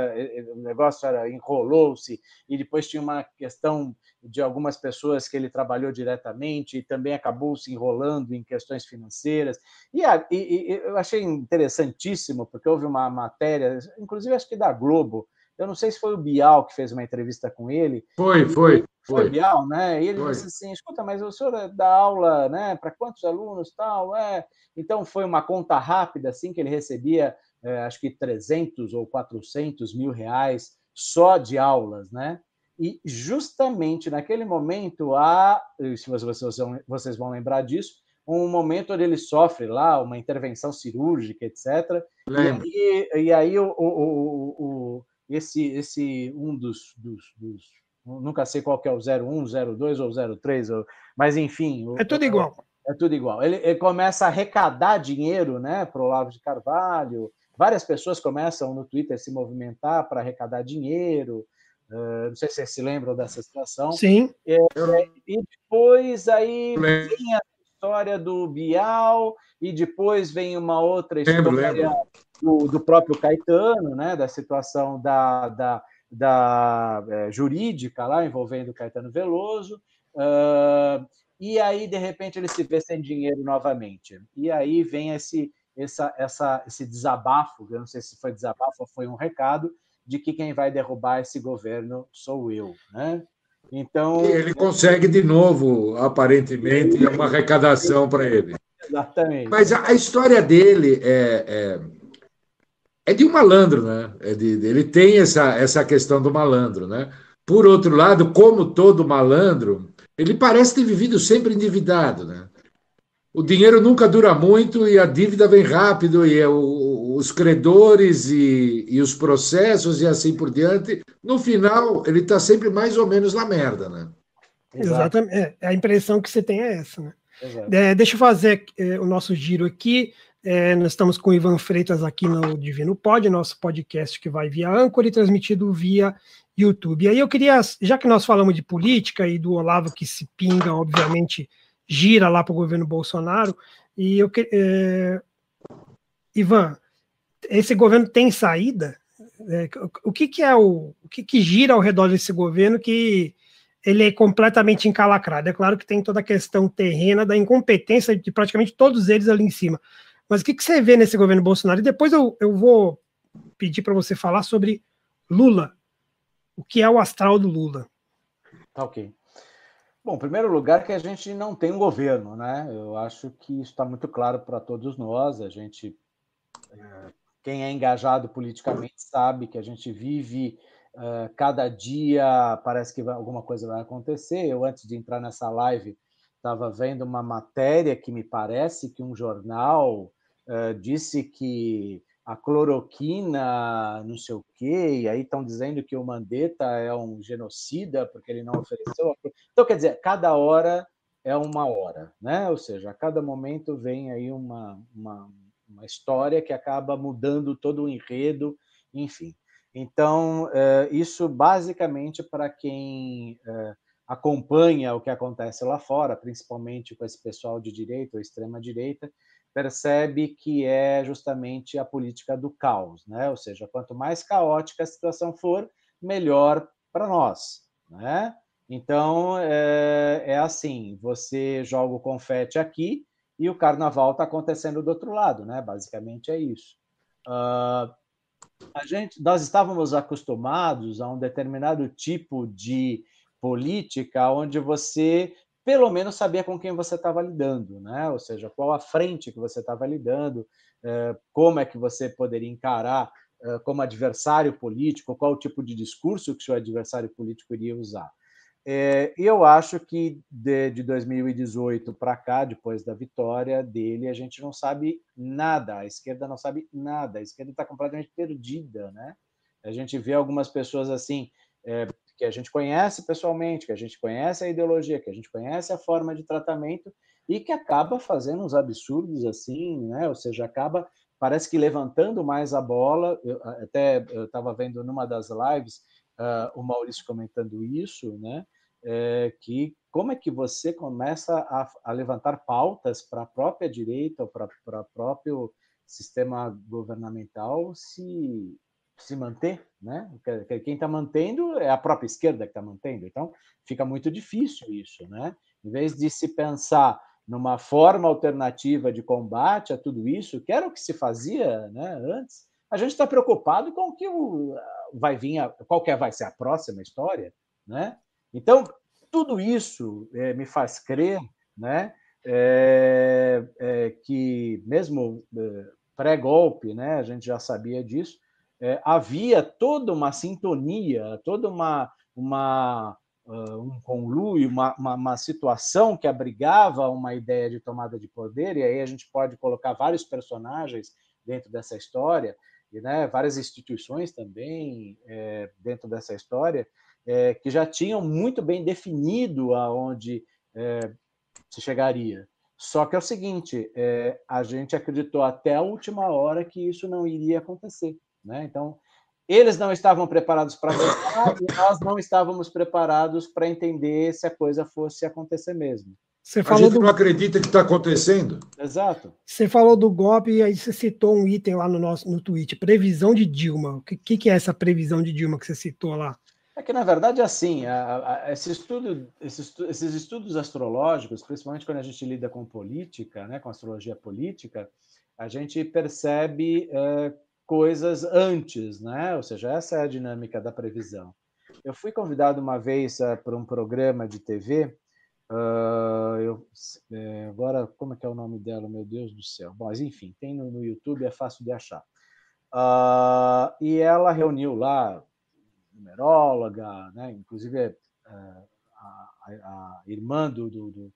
o negócio enrolou-se, e depois tinha uma questão de algumas pessoas que ele trabalhou diretamente e também acabou se enrolando em questões financeiras. E, e, e eu achei interessantíssimo, porque houve uma matéria, inclusive acho que da Globo, eu não sei se foi o Bial que fez uma entrevista com ele. Foi, foi. Foi, o Bial, né? E ele foi. disse assim: escuta, mas o senhor dá aula né, para quantos alunos tal? É. Então foi uma conta rápida, assim, que ele recebia, é, acho que 300 ou 400 mil reais só de aulas, né? E justamente naquele momento, há, se vocês, vocês vão lembrar disso, um momento onde ele sofre lá uma intervenção cirúrgica, etc. Lembra. E, e aí o, o, o, esse, esse um dos, dos, dos, nunca sei qual que é o 01, 02 ou 03, mas enfim. É tudo igual. É, é tudo igual. Ele, ele, começa a arrecadar dinheiro né, para o Olavo de Carvalho. Várias pessoas começam no Twitter a se movimentar para arrecadar dinheiro. Uh, não sei se vocês se lembram dessa situação. Sim. É, e depois aí história do Bial, e depois vem uma outra história. Do, do, próprio Caetano, né, da situação da, da, da é, jurídica lá envolvendo Caetano Veloso. Uh, e aí, de repente, ele se vê sem dinheiro novamente. E aí vem esse, essa, essa, esse desabafo, eu não sei se foi desabafo ou foi um recado, de que quem vai derrubar esse governo sou eu. Né? Então. Ele consegue de novo, aparentemente, uma arrecadação para ele. Exatamente. Mas a, a história dele é, é, é, de um malandro, né? É de, ele tem essa, essa questão do malandro, né? Por outro lado, como todo malandro, ele parece ter vivido sempre endividado, né? O dinheiro nunca dura muito e a dívida vem rápido e é o, os credores e, e, os processos e assim por diante. No final, ele está sempre mais ou menos na merda, né? Exatamente. É, a impressão que você tem é essa, né? É, deixa eu fazer é, o nosso giro aqui. É, nós estamos com o Ivan Freitas aqui no Divino Pod, nosso podcast que vai via Anchor e transmitido via YouTube. E aí eu queria, já que nós falamos de política e do Olavo que se pinga, obviamente, gira lá para o governo Bolsonaro. E eu é, Ivan, esse governo tem saída? É, o que, que é o, o que, que gira ao redor desse governo que ele é completamente encalacrado? É claro que tem toda a questão terrena da incompetência de praticamente todos eles ali em cima. Mas o que, que você vê nesse governo Bolsonaro? E depois eu, eu vou pedir para você falar sobre Lula. O que é o astral do Lula? Tá ok. Bom, em primeiro lugar, que a gente não tem um governo, né? Eu acho que está muito claro para todos nós. A gente, é, quem é engajado politicamente, sabe que a gente vive é, cada dia, parece que alguma coisa vai acontecer. Eu, antes de entrar nessa live, estava vendo uma matéria que me parece que um jornal é, disse que a cloroquina, não sei o quê, e aí estão dizendo que o Mandetta é um genocida porque ele não ofereceu. Então, quer dizer, cada hora é uma hora, né? Ou seja, a cada momento vem aí uma, uma, uma história que acaba mudando todo o enredo, enfim. Então, é, isso basicamente para quem é, acompanha o que acontece lá fora, principalmente com esse pessoal de direita ou extrema-direita, percebe que é justamente a política do caos, né? Ou seja, quanto mais caótica a situação for, melhor para nós, né? Então é, é, assim: você joga o confete aqui e o carnaval está acontecendo do outro lado, né? Basicamente é isso. Uh, a gente, nós estávamos acostumados a um determinado tipo de política onde você pelo menos saber com quem você estava lidando, né? Ou seja, qual a frente que você estava lidando, eh, como é que você poderia encarar eh, como adversário político, qual o tipo de discurso que seu adversário político iria usar. Eh, eu acho que de, de 2018 para cá, depois da vitória dele, a gente não sabe nada, a esquerda não sabe nada, a esquerda está completamente perdida, né? A gente vê algumas pessoas assim, é, que a gente conhece pessoalmente, que a gente conhece a ideologia, que a gente conhece a forma de tratamento e que acaba fazendo uns absurdos assim, né? Ou seja, acaba parece que levantando mais a bola. Eu, até eu estava vendo numa das lives uh, o Maurício comentando isso, né? É, que como é que você começa a, a levantar pautas para a própria direita ou para o próprio sistema governamental se se manter, né? Quem está mantendo é a própria esquerda que está mantendo. Então, fica muito difícil isso, né? Em vez de se pensar numa forma alternativa de combate a tudo isso, que era o que se fazia né, antes, a gente está preocupado com o que vai vir, a, qual que vai ser a próxima história, né? Então, tudo isso é, me faz crer, né, é, é, que mesmo pré-golpe, né, a gente já sabia disso, havia toda uma sintonia, toda uma, uma uh, um conluio, uma, uma, uma, situação que abrigava uma ideia de tomada de poder, e aí a gente pode colocar vários personagens dentro dessa história, e né, várias instituições também dentro dessa história, é, que já tinham muito bem definido aonde é, se chegaria. Só que é o seguinte, é, a gente acreditou até a última hora que isso não iria acontecer. Né? Então, eles não estavam preparados para e nós não estávamos preparados para entender se a coisa fosse acontecer mesmo. Você falou a gente do... não acredita que está acontecendo. Exato. Você falou do golpe e aí você citou um item lá no nosso no tweet, previsão de Dilma. O que, que é essa previsão de Dilma que você citou lá? É que, na verdade, é assim, a, a, esse estudo, esses, esses estudos astrológicos, principalmente quando a gente lida com política, né, com astrologia política, a gente percebe é, coisas antes, né? ou seja, essa é a dinâmica da previsão. Eu fui convidado uma vez uh, para um programa de TV, uh, ah, eu, é, agora, como é que é o nome dela, meu Deus do céu? Bom, mas enfim, tem no, no YouTube, é fácil de achar. Uh, e ela reuniu lá numeróloga, né? inclusive é, a, a, a, irmã do, do, do,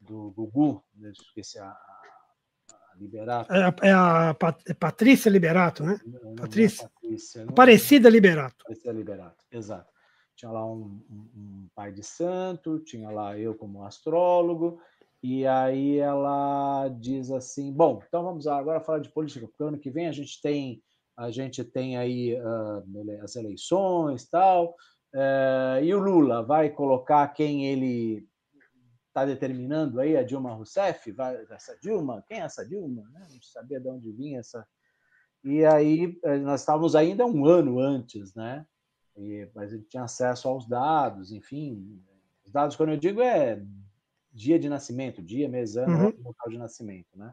do Gugu, né? esqueci a, a Liberato. É, é a é Patrícia Liberato, né? Não, não Patrícia. É Patrícia não, Aparecida Liberato. Liberato, exato. Tinha lá um, um, um pai de santo, tinha lá eu como astrólogo, e aí ela diz assim: bom, então vamos agora falar de política, porque ano que vem a gente tem a gente tem aí uh, as eleições tal, uh, e o Lula vai colocar quem ele está determinando aí, a Dilma Rousseff, vai, essa Dilma, quem é essa Dilma? Né? Não sabia de onde vinha essa. E aí eh, nós estávamos ainda um ano antes, né? E, mas ele tinha acesso aos dados, enfim. Os dados, quando eu digo, é dia de nascimento, dia, mês, ano, uhum. local de nascimento, né?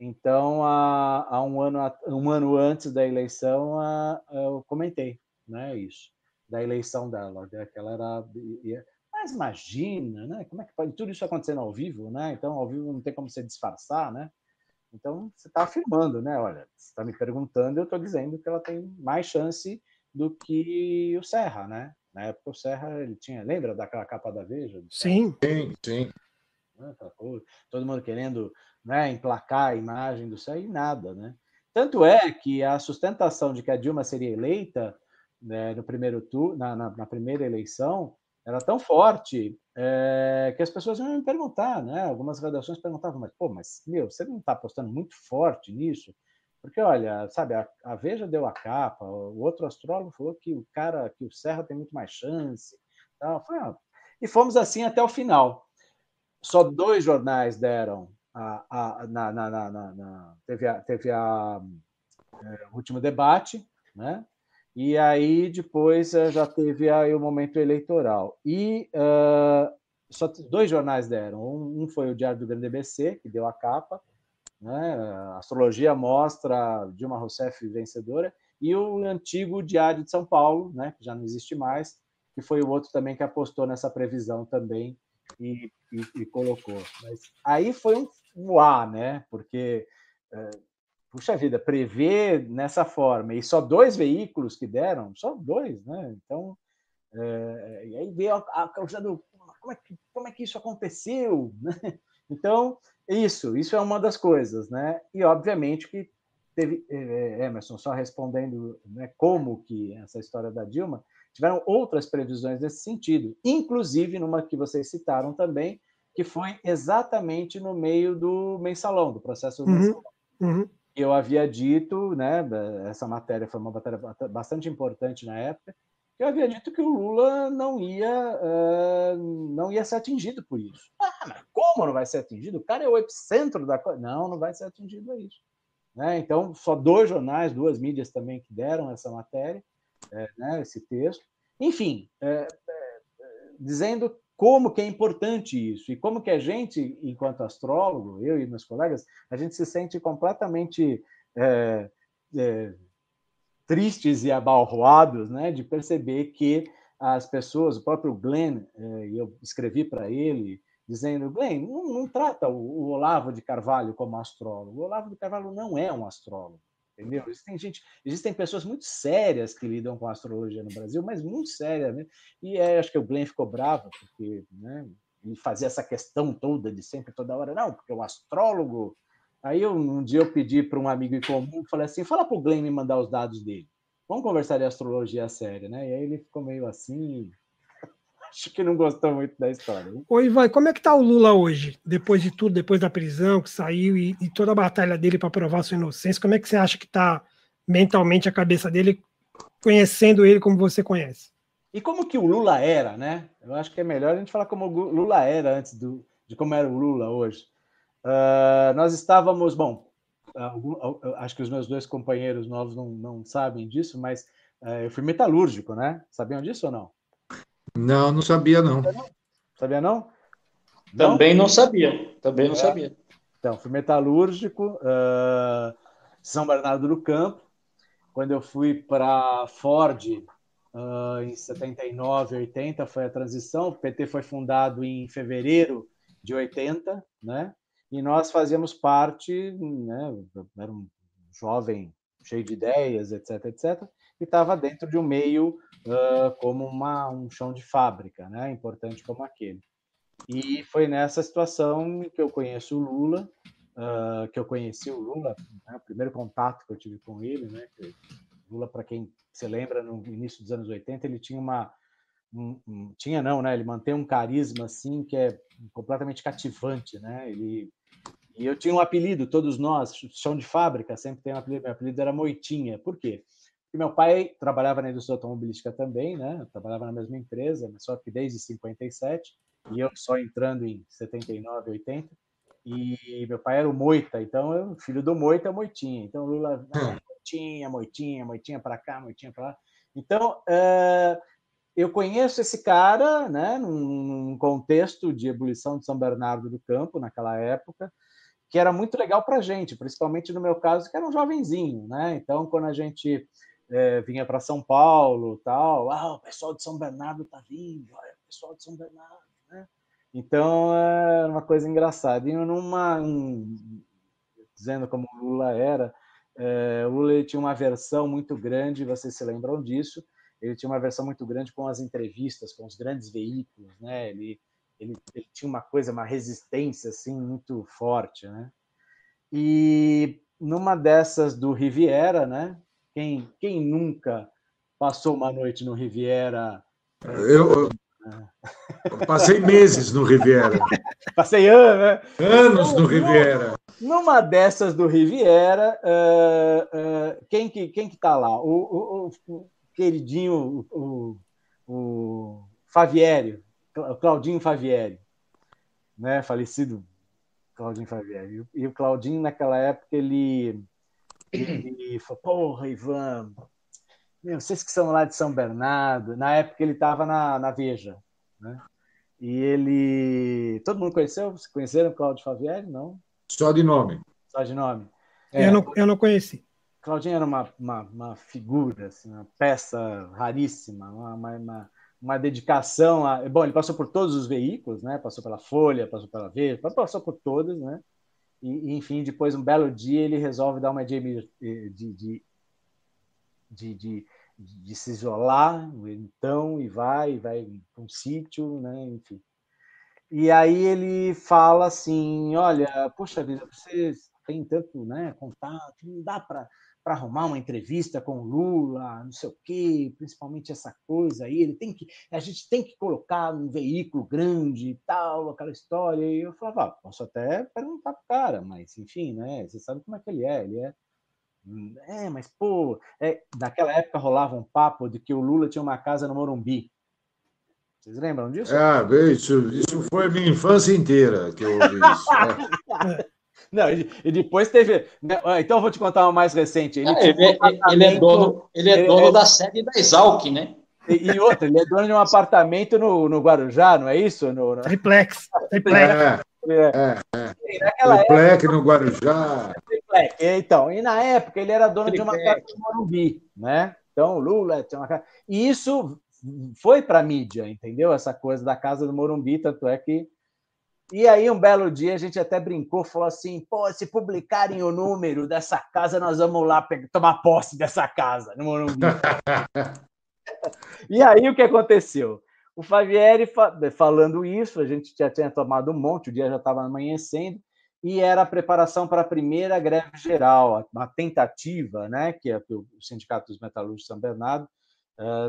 Então, há, há, um, ano, um ano antes da eleição, eu comentei né, isso, da eleição dela, né, que ela era. Mas imagina, né? Como é que pode tudo isso acontecendo ao vivo, né? Então, ao vivo não tem como você disfarçar, né? Então, você está afirmando, né? Olha, você está me perguntando, eu estou dizendo que ela tem mais chance do que o Serra, né? Na época, o Serra, ele tinha. Lembra daquela capa da Veja? Sim, sim, sim. Né, todo mundo querendo né, emplacar a imagem do céu e nada, né? Tanto é que a sustentação de que a Dilma seria eleita né, no primeiro turno, na, na, na, primeira eleição, era tão forte é, que as pessoas iam me perguntar, né? Algumas redações perguntavam, mas pô, mas meu, você não está apostando muito forte nisso? Porque olha, sabe, a, a, Veja deu a capa, o outro astrólogo falou que o cara, que o Serra tem muito mais chance, tal. Foi, ah, e fomos assim até o final. Só dois jornais deram a, na, na, na, na, teve a, teve a é, último debate, né? E aí depois eh, já teve aí o momento eleitoral. E uh, só dois jornais deram. Um, foi o Diário do Grande ABC, que deu a capa, né? Astrologia mostra Dilma Rousseff vencedora, e o antigo Diário de São Paulo, né? Que já não existe mais, que foi o outro também que apostou nessa previsão também e, e, e colocou. Mas aí foi um voar, né? Porque, é, puxa vida, prever nessa forma, e só dois veículos que deram, só dois, né? Então, é, e aí veio a, causa do como é, que, como é que isso aconteceu, [LAUGHS] né? Então, isso, isso é uma das coisas, né? E obviamente que teve, é, Emerson, só respondendo né, como que essa história da Dilma, tiveram outras previsões nesse sentido, inclusive numa que vocês citaram também, que foi exatamente no meio do mensalão, do processo do uhum, mensalão. Uhum. Eu havia dito, né, essa matéria foi uma matéria bastante importante na época, eu havia dito que o Lula não ia, uh, não ia ser atingido por isso. Ah, mas como não vai ser atingido? O cara é o epicentro da coisa. Não, não vai ser atingido a isso. Né? Então, só dois jornais, duas mídias também que deram essa matéria, é, né, esse texto. Enfim, é, é, dizendo como que é importante isso e como que a gente, enquanto astrólogo, eu e meus colegas, a gente se sente completamente é, é, tristes e abalroados, né, de perceber que as pessoas, o próprio Glenn, eh, eu escrevi para ele, dizendo, Glenn, não, não trata o, Olavo de Carvalho como astrólogo. O Olavo de Carvalho não é um astrólogo, entendeu? Existem, gente, existem pessoas muito sérias que lidam com astrologia no Brasil, mas muito sérias, né? E é, acho que o Glenn ficou bravo, porque né, ele fazia essa questão toda de sempre, toda hora, não, porque o astrólogo Aí eu, um dia eu pedi para um amigo em comum, falei assim, fala para o Glenn me mandar os dados dele. Vamos conversar de astrologia séria, né? E aí ele ficou meio assim, acho que não gostou muito da história. Hein? Oi, Ivan, como é que tá o Lula hoje? Depois de tudo, depois da prisão que saiu e, e toda a batalha dele para provar sua inocência, como é que você acha que está mentalmente a cabeça dele, conhecendo ele como você conhece? E como que o Lula era, né? Eu acho que é melhor a gente falar como o Lula era antes do, de como era o Lula hoje. Uh, nós estávamos, bom, acho que os meus dois companheiros novos não, não sabem disso, mas uh, eu fui metalúrgico, né? Sabiam disso ou não? Não, não sabia, não. Sabia não? Também não sabia. Também não é. sabia. Então, fui metalúrgico, São Bernardo do Campo. Quando eu fui para Ford, em 79, 80, foi a transição. O PT foi fundado em fevereiro de 80, né? e nós fazíamos parte, né, era um jovem cheio de ideias, etc, etc, e estava dentro de um meio uh, como uma, um chão de fábrica, né, importante como aquele. E foi nessa situação que eu conheço o Lula, uh, que eu conheci o Lula, né, o primeiro contato que eu tive com ele, né, Lula, para quem se lembra, no início dos anos 80, ele tinha uma um, um, tinha não, né? Ele mantém um carisma assim que é completamente cativante, né? Ele e eu tinha um apelido, todos nós, chão de fábrica, sempre tem um apelido, meu apelido era Moitinha. Por quê? Porque meu pai trabalhava na indústria automobilística também, né? Eu trabalhava na mesma empresa, só que desde 57, e eu só entrando em 79, 80. E meu pai era o Moita, então eu, filho do Moita é Moitinha. Então Lula, ah, Moitinha, Moitinha, Moitinha para cá, Moitinha para lá. Então, uh, eu conheço esse cara, né, num contexto de ebulição de São Bernardo do Campo, naquela época, que era muito legal para a gente, principalmente no meu caso, que era um jovenzinho, né? Então, quando a gente é, vinha para São Paulo, tal, ah, o pessoal de São Bernardo tá vindo, olha, o pessoal de São Bernardo, né? Então, é uma coisa engraçada. E numa, um, dizendo como Lula era, é, Lula tinha uma versão muito grande, vocês se lembram disso, ele tinha uma versão muito grande com as entrevistas, com os grandes veículos, né? Ele ele, ele, tinha uma coisa, uma resistência assim muito forte, né? E numa dessas do Riviera, né? Quem, quem nunca passou uma noite no Riviera? Eu, eu passei meses no Riviera. [LAUGHS] Passei anos, né? Anos no Riviera. Numa dessas do Riviera, uh, uh, quem que quem que tá lá? O, o, o queridinho, o, o Favieri, Claudinho Favieri, né? Falecido Claudinho Favieri. E o Claudinho, naquela época, ele, ele falou: Porra, Ivan, meu, vocês que são lá de São Bernardo. Na época, ele estava na, na Veja, né? E ele. Todo mundo conheceu? Conheceram o Claudio Favieri? Não? Só de nome. Só de nome. É, eu, não, eu não conheci. Claudinho era uma, uma, uma figura, assim, uma peça raríssima, uma, uma, uma dedicação a. Bom, ele passou por todos os veículos, né? Passou pela Folha, passou pela Veja, passou por todos, né? E, enfim, depois, um belo dia, ele resolve dar uma de, de, de, de, se isolar, então, e vai, vai para um sítio, né? Enfim. E aí ele fala assim: olha, poxa vida, você tem tanto né, contato, não dá para para arrumar uma entrevista com o Lula, não sei o quê, principalmente essa coisa aí, ele tem que, a gente tem que colocar um veículo grande e tal, aquela história. E eu falava, ah, posso até perguntar pro cara, mas enfim, né? Você sabe como é que ele é, ele é hum, é, mas pô, é, naquela época rolava um papo de que o Lula tinha uma casa no Morumbi. Vocês lembram disso? Ah, isso, isso foi a minha infância inteira que eu ouvi isso. É. [LAUGHS] Não, e, e depois teve. Né, então eu vou te contar uma mais recente. Ele, é, ele, um ele é dono, ele é dono ele, da sede da Exalc, né? E, e, outra, ele é dono de um apartamento no, no Guarujá, não é isso? No, no... Triplex. Triplex. É, é, é. Triplex época, no Guarujá. Então, e na época ele era dono de uma casa de Morumbi, né? Então, o Lula tinha uma casa. E isso foi para a mídia, entendeu? Essa coisa da casa do Morumbi, tanto é que. E aí, um belo dia, a gente até brincou, falou assim: pô, se publicarem o número dessa casa, nós vamos lá pegar, tomar posse dessa casa no Morumbi. [LAUGHS] e aí, o que aconteceu? O Favieri falando isso, a gente já tinha tomado um monte, o dia já estava amanhecendo, e era a preparação para a primeira greve geral, uma tentativa, né, que é o Sindicato dos Metalúrgicos de São Bernardo,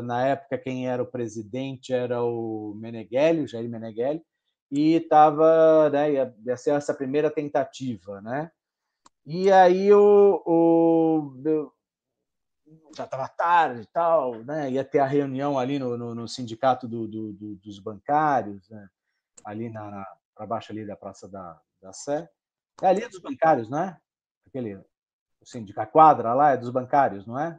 na época, quem era o presidente era o Meneghelli, o Jair Meneghelli, e estava, né, ia, ia ser essa primeira tentativa, né? E aí o, o já estava tarde e tal, né? Ia ter a reunião ali no, no, no sindicato do, do, do, dos bancários, né? ali na, na para baixo ali da Praça da, da Sé. É ali dos bancários, não é? Aquele o sindicato, a quadra lá é dos bancários, não é?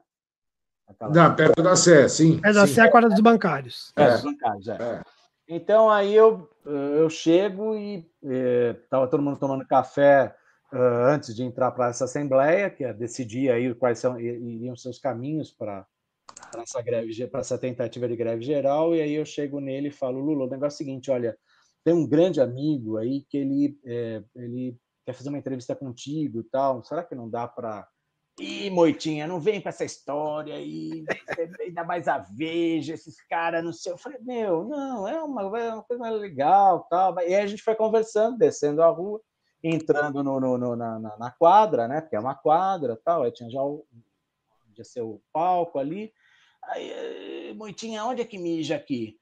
Aquela... Não, perto da Sé, sim. É da Sé, a quadra dos bancários. É, é. dos bancários, é. é. Então aí eu, eu chego e estava todo mundo tomando café uh, antes de entrar para essa assembleia, que é decidir aí quais são iriam seus caminhos para essa greve, para essa tentativa de greve geral. E aí eu chego nele e falo, Lula, o negócio é o seguinte, olha, tem um grande amigo aí que ele, é, ele quer fazer uma entrevista contigo e tal. Será que não dá para Ih, Moitinha, não vem com essa história aí, [LAUGHS] ainda mais a Veja, esses caras, não sei. Eu falei, meu, não, é uma, é uma coisa legal, tal. E aí a gente foi conversando, descendo a rua, entrando no, no, no na, na, quadra, né? Porque é uma quadra, tal. Aí tinha já o, ser o palco ali. Aí, Moitinha, onde é que mija aqui?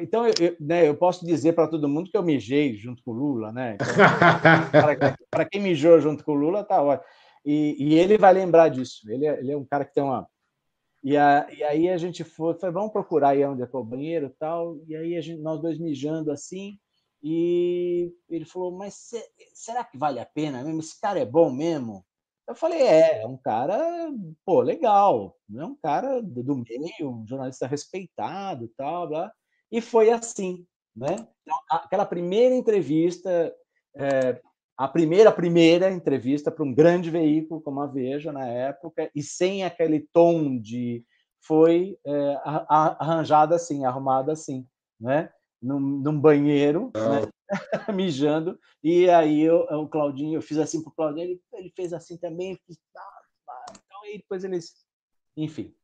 Então, eu, né, eu posso dizer para todo mundo que eu mijei junto com o Lula, né? Então, para quem mijou junto com o Lula, tá ótimo. E, e ele vai lembrar disso. Ele é, ele é um cara que tem uma. E, a, e aí a gente foi, foi, vamos procurar aí onde é, é o banheiro e tal. E aí gente, nós dois mijando assim. E ele falou: Mas será que vale a pena mesmo? Esse cara é bom mesmo? Eu falei, é, é um cara, pô, legal, é um cara do meio, um jornalista respeitado, tal, blá. E foi assim, né? Então, aquela primeira entrevista, é, a primeira primeira entrevista para um grande veículo como a Veja na época e sem aquele tom de foi é, arranjada assim, arrumada assim, né? Num, num banheiro, né? [LAUGHS] mijando, e aí eu, o Claudinho, eu fiz assim pro Claudinho, ele, ele fez assim também, fiz, então aí depois eles, enfim,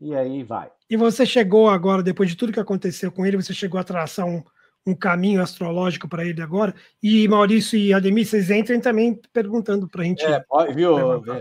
e aí vai. E você chegou agora, depois de tudo que aconteceu com ele, você chegou a traçar um, um caminho astrológico para ele agora. E Maurício e Ademir, vocês entrem também perguntando para a gente. É, viu?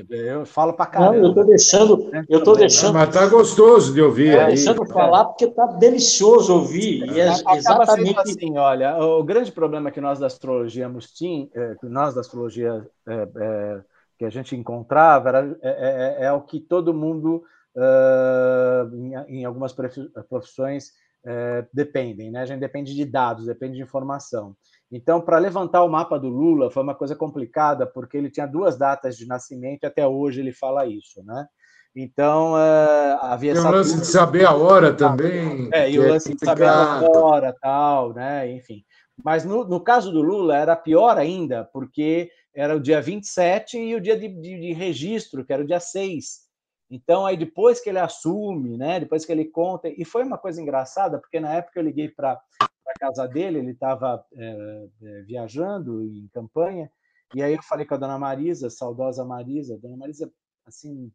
Eu falo para caramba. Não, eu estou deixando. Eu tô deixando. Mas tá gostoso de ouvir. É, deixando é. falar porque tá delicioso ouvir. E é exatamente assim. Olha, o grande problema que nós da astrologia mustim, é, que nós da astrologia é, é, que a gente encontrava era, é, é, é o que todo mundo uh, em, em algumas profissões é, dependem, né? A gente depende de dados, depende de informação. Então, para levantar o mapa do Lula foi uma coisa complicada, porque ele tinha duas datas de nascimento e até hoje ele fala isso, né? Então, uh, havia Tem o lance de saber a hora também. É, e o é lance é de saber a hora, tal, né? Enfim. Mas no, no, caso do Lula era pior ainda, porque era o dia 27 e o dia de, de, de registro, que era o dia 6. Então, aí depois que ele assume, né, depois que ele conta, e foi uma coisa engraçada, porque na época eu liguei para a casa dele, ele estava é, é, viajando em campanha, e aí eu falei com a dona Marisa, saudosa Marisa, dona Marisa, assim,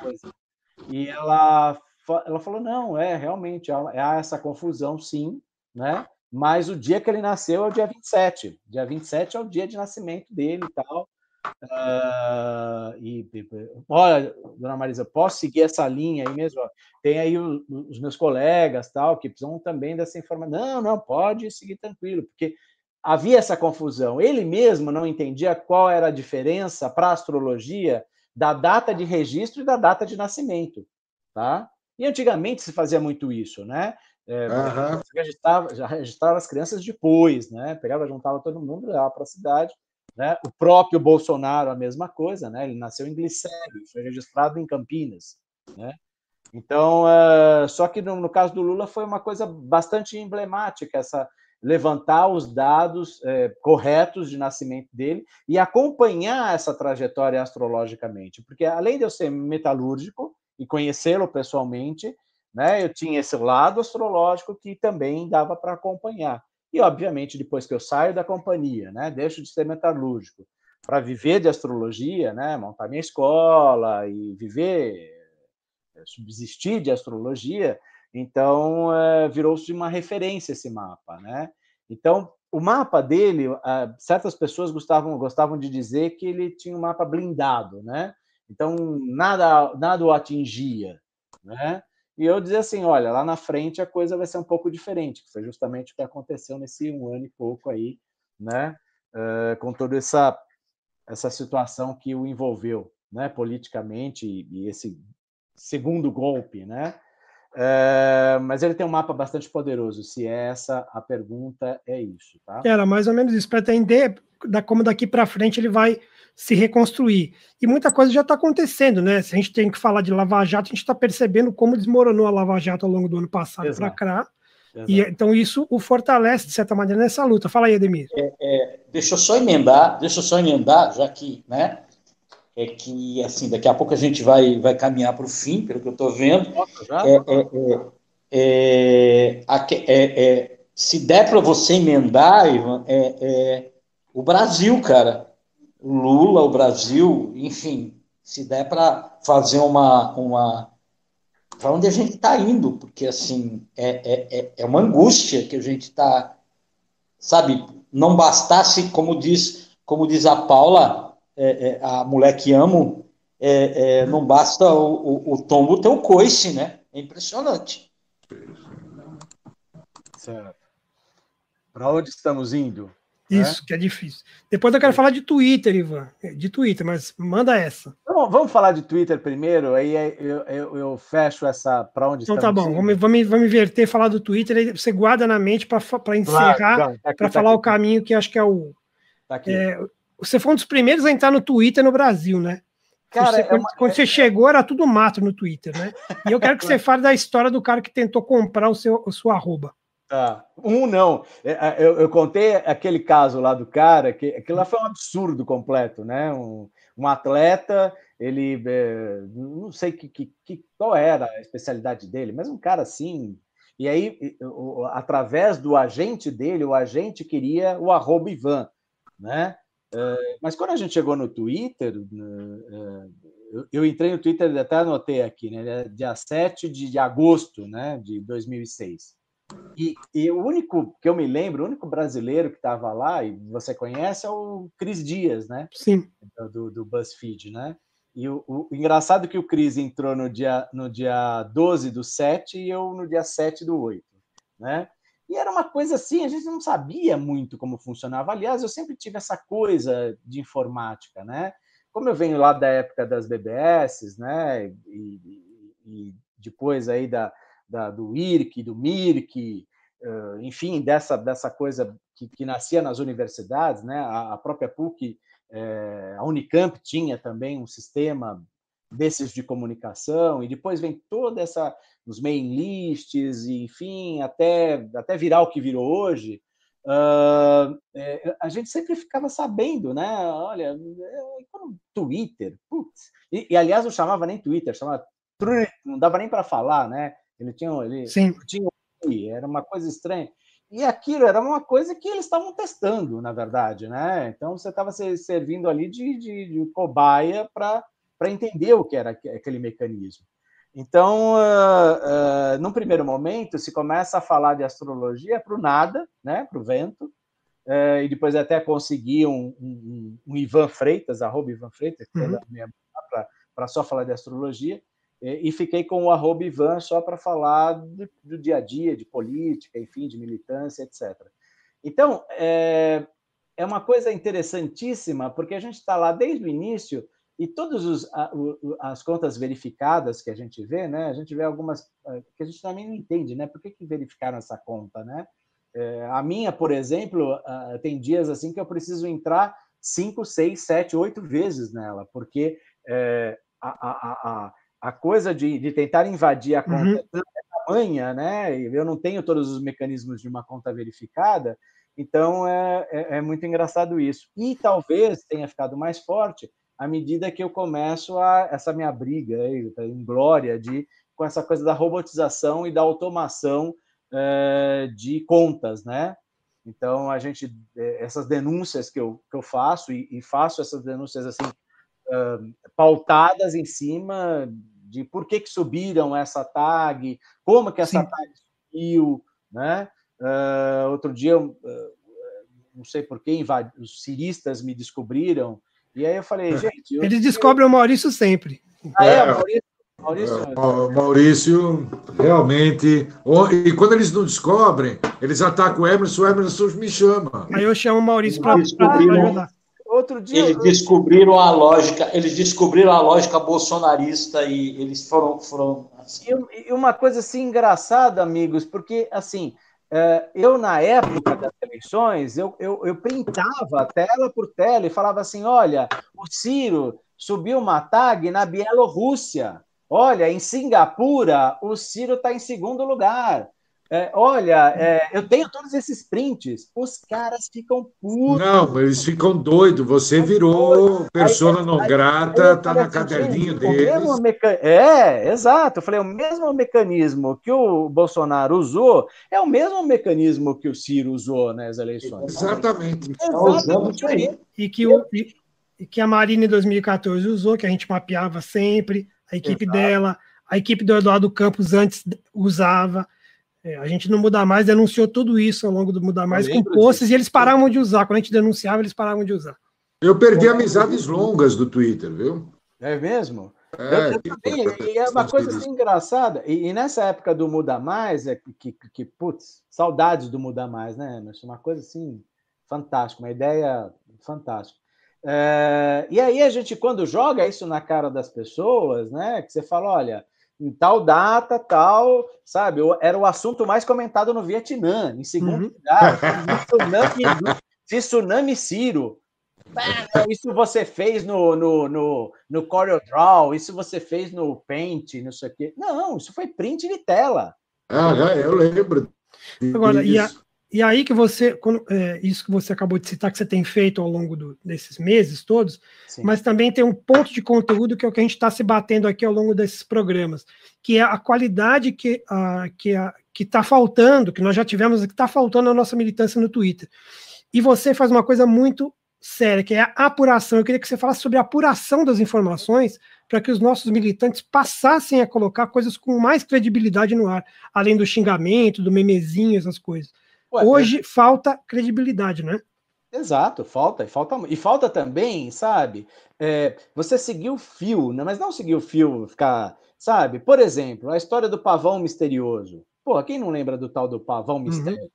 coisa. E ela, ela falou: não, é realmente, há essa confusão, sim, né? Mas o dia que ele nasceu é o dia 27. Dia 27 é o dia de nascimento dele e tal. Uh, e, olha, dona Marisa, posso seguir essa linha aí mesmo? Tem aí o, os meus colegas tal que precisam também dessa informação. Não, não, pode seguir tranquilo, porque havia essa confusão. Ele mesmo não entendia qual era a diferença para a astrologia da data de registro e da data de nascimento, tá? E antigamente se fazia muito isso, né? É, uhum. registrava, já registrava as crianças depois, né? Pegava, juntava todo mundo, levava para a cidade né? O próprio Bolsonaro, a mesma coisa, né? ele nasceu em Glicério, foi registrado em Campinas. Né? Então, uh, só que no, no, caso do Lula foi uma coisa bastante emblemática, essa, levantar os dados é, corretos de nascimento dele e acompanhar essa trajetória astrologicamente. Porque além de eu ser metalúrgico e conhecê-lo pessoalmente, né, eu tinha esse lado astrológico que também dava para acompanhar. E, obviamente, depois que eu saio da companhia, né, deixo de ser metalúrgico, para viver de astrologia, né, montar minha escola e viver, eh, subsistir de astrologia, então é, virou-se uma referência esse mapa, né? Então o mapa dele, certas pessoas gostavam gostavam de dizer que ele tinha um mapa blindado, né? Então nada nada o atingia, né? E eu dizia assim, olha, lá na frente a coisa vai ser um pouco diferente, que foi justamente o que aconteceu nesse um ano e pouco aí, né? Uh, com toda essa essa situação que o envolveu, né? Politicamente e, e esse segundo golpe, né? É, mas ele tem um mapa bastante poderoso. Se é essa a pergunta, é isso, tá? Era mais ou menos isso, para entender da, como daqui para frente ele vai se reconstruir. E muita coisa já está acontecendo, né? Se a gente tem que falar de Lava Jato, a gente está percebendo como desmoronou a Lava Jato ao longo do ano passado para cá. E, então isso o fortalece, de certa maneira, nessa luta. Fala aí, Ademir. É, é, deixa eu só emendar, deixa eu só emendar, já que, né? É que, assim, daqui a pouco a gente vai, vai caminhar para o fim, pelo que eu estou vendo. É, é, se der para você emendar, Ivan, é, o Brasil, cara o Lula, o Brasil, enfim, se der para fazer uma. uma para onde a gente está indo, porque assim é, é, é, é uma angústia que a gente está, sabe, não bastasse, como diz, como diz a Paula, é, é, a mulher que amo, é, é, não basta o, o, o, tombo ter o coice, né? É impressionante. Certo. Para onde estamos indo? Né? Isso, né? que é difícil. Depois eu quero falar de Twitter, Ivan. De Twitter, mas manda essa. Vamos, vamos falar de Twitter primeiro, aí eu, eu, eu fecho essa para onde Então tá bom, vamos, vamos, vamos inverter, falar do Twitter, aí você guarda na mente para encerrar, claro, tá para tá falar aqui. o caminho que acho que é o. Tá é, você foi um dos primeiros a entrar no Twitter no Brasil, né? Cara, você, é quando, uma... quando, você chegou, era tudo mato no Twitter, né? E eu quero que você [LAUGHS] fale da história do cara que tentou comprar o seu, o seu arroba. Tá. Um não. É, é, eu, eu, contei aquele caso lá do cara, que aquilo lá foi um absurdo completo, né? Um, um atleta, ele é, não sei que, que, que, qual era a especialidade dele, mas um cara assim. E aí, através do agente dele, o agente queria o arroba Ivan, né? Mas quando a gente chegou no Twitter, eu entrei no Twitter, até anotei aqui, né? Dia 7 de agosto né? de 2006. E, e, o único que eu me lembro, o único brasileiro que estava lá, e você conhece, é o Cris Dias, né? Sim. Do, do BuzzFeed, né? E o, o, o engraçado é que o Cris entrou no dia, no dia 12 do 7 e eu no dia 7 do 8, né? E era uma coisa assim, a gente não sabia muito como funcionava. Aliás, eu sempre tive essa coisa de informática, né? Como eu venho lá da época das BBS, né? E, e, depois aí da, da, do IRC, do MIRC, enfim, dessa, dessa coisa que, que, nascia nas universidades, né? a, a própria PUC, eh, a Unicamp tinha também um sistema desses de comunicação, e depois vem toda essa, os main lists, e, enfim, até, até virar o que virou hoje, uh, é, a gente sempre ficava sabendo, né? Olha, Twitter, putz, e, e aliás não chamava nem Twitter, chamava não dava nem para falar, né? Ele tinha, ele Sim. tinha era uma coisa estranha. E aquilo era uma coisa que eles estavam testando, na verdade, né? Então você estava se servindo ali de, de, de cobaia para entender o que era aquele mecanismo. Então, uh, uh, num primeiro momento, se começa a falar de astrologia para o nada, né? Para o vento, uh, e depois até conseguir um, um, um Ivan Freitas, arroba Ivan Freitas, uhum. para só falar de astrologia e fiquei com o arroba Ivan só para falar do, do, dia a dia, de política, enfim, de militância, etc. Então, é, é uma coisa interessantíssima, porque a gente está lá desde o início e todas as contas verificadas que a gente vê, né? A gente vê algumas é, que a gente também não entende, né? Por que, que verificaram essa conta, né? É, a minha, por exemplo, tem dias assim que eu preciso entrar cinco, seis, sete, oito vezes nela, porque é, a, a, a a coisa de, de tentar invadir a conta uhum. é manha, né? Eu não tenho todos os mecanismos de uma conta verificada, então é, é, é muito engraçado isso. E talvez tenha ficado mais forte à medida que eu começo a essa minha briga aí, em glória de com essa coisa da robotização e da automação é, de contas, né? Então a gente é, essas denúncias que eu, que eu faço e, e faço essas denúncias assim pautadas em cima de por que, que subiram essa tag, como que essa Sim. tag subiu, né? Uh, outro dia, uh, não sei por que, os ciristas me descobriram, e aí eu falei, gente... Eles descobrem o Maurício sempre. Ah, é, Maurício? Maurício, é, Maurício, realmente. E quando eles não descobrem, eles atacam o Emerson, o Emerson me chama. Aí eu chamo o Maurício para ajudar. Outro dia. Eles descobriram a lógica, eles descobriram a lógica bolsonarista e eles foram. foram assim. E uma coisa assim engraçada, amigos, porque assim. É, eu, na época das eleições, eu, eu, eu printava tela por tela e falava assim: olha, o Ciro subiu uma tag na Bielorrússia. Olha, em Singapura, o Ciro está em segundo lugar. É, olha, é, eu tenho todos esses prints. Os caras ficam putos. Não, eles ficam doidos. Você virou persona aí, não aí, grata, está na assim, caderninho deles. Meca... É, exato. Eu falei, o mesmo mecanismo que o Bolsonaro usou é o mesmo mecanismo que o Ciro usou nas eleições. Exatamente. Exatamente. E que, o, e que a Marina em 2014 usou, que a gente mapeava sempre, a equipe Exato. dela, a equipe do Eduardo Campos antes usava. É, a gente no Mudar Mais denunciou tudo isso ao longo do Mudar Mais com posts e eles paravam de usar. Quando a gente denunciava, eles paravam de usar. Eu perdi amizades longas do Twitter, viu? É mesmo? É, eu, também, e é uma coisa assim engraçada. E, e, nessa época do Muda Mais, é que, que, que, putz, saudades do Muda Mais, né, Emerson? Uma coisa assim fantástica, uma ideia fantástica. É, e aí a gente, quando joga isso na cara das pessoas, né, que você fala, olha, em tal data, tal, sabe? Era o assunto mais comentado no Vietnã, em segundo uhum. lugar. [LAUGHS] Tsunami, tsunami Ciro. Ah, isso você fez no, no, no, no CorelDRAW, isso você fez no Paint, não sei o quê. Não, isso foi print de tela. Ah, eu lembro. Agora, e, a, e aí que você, quando, é, isso que você acabou de citar, que você tem feito ao longo do, desses meses todos, Sim. mas também tem um ponto de conteúdo que é o que a gente está se batendo aqui ao longo desses programas, que é a qualidade que a, que a, que está faltando, que nós já tivemos, que está faltando na nossa militância no Twitter. E você faz uma coisa muito séria, que é a apuração. Eu queria que você falasse sobre a apuração das informações para que os nossos militantes passassem a colocar coisas com mais credibilidade no ar, além do xingamento, do memezinho, essas coisas. Ué, Hoje é... falta credibilidade, né? Exato, falta, e falta, e falta também, sabe? É, você seguir o fio, né? mas não seguir o fio, ficar, sabe? Por exemplo, a história do pavão misterioso. Pô, quem não lembra do tal do pavão mistério? Uhum.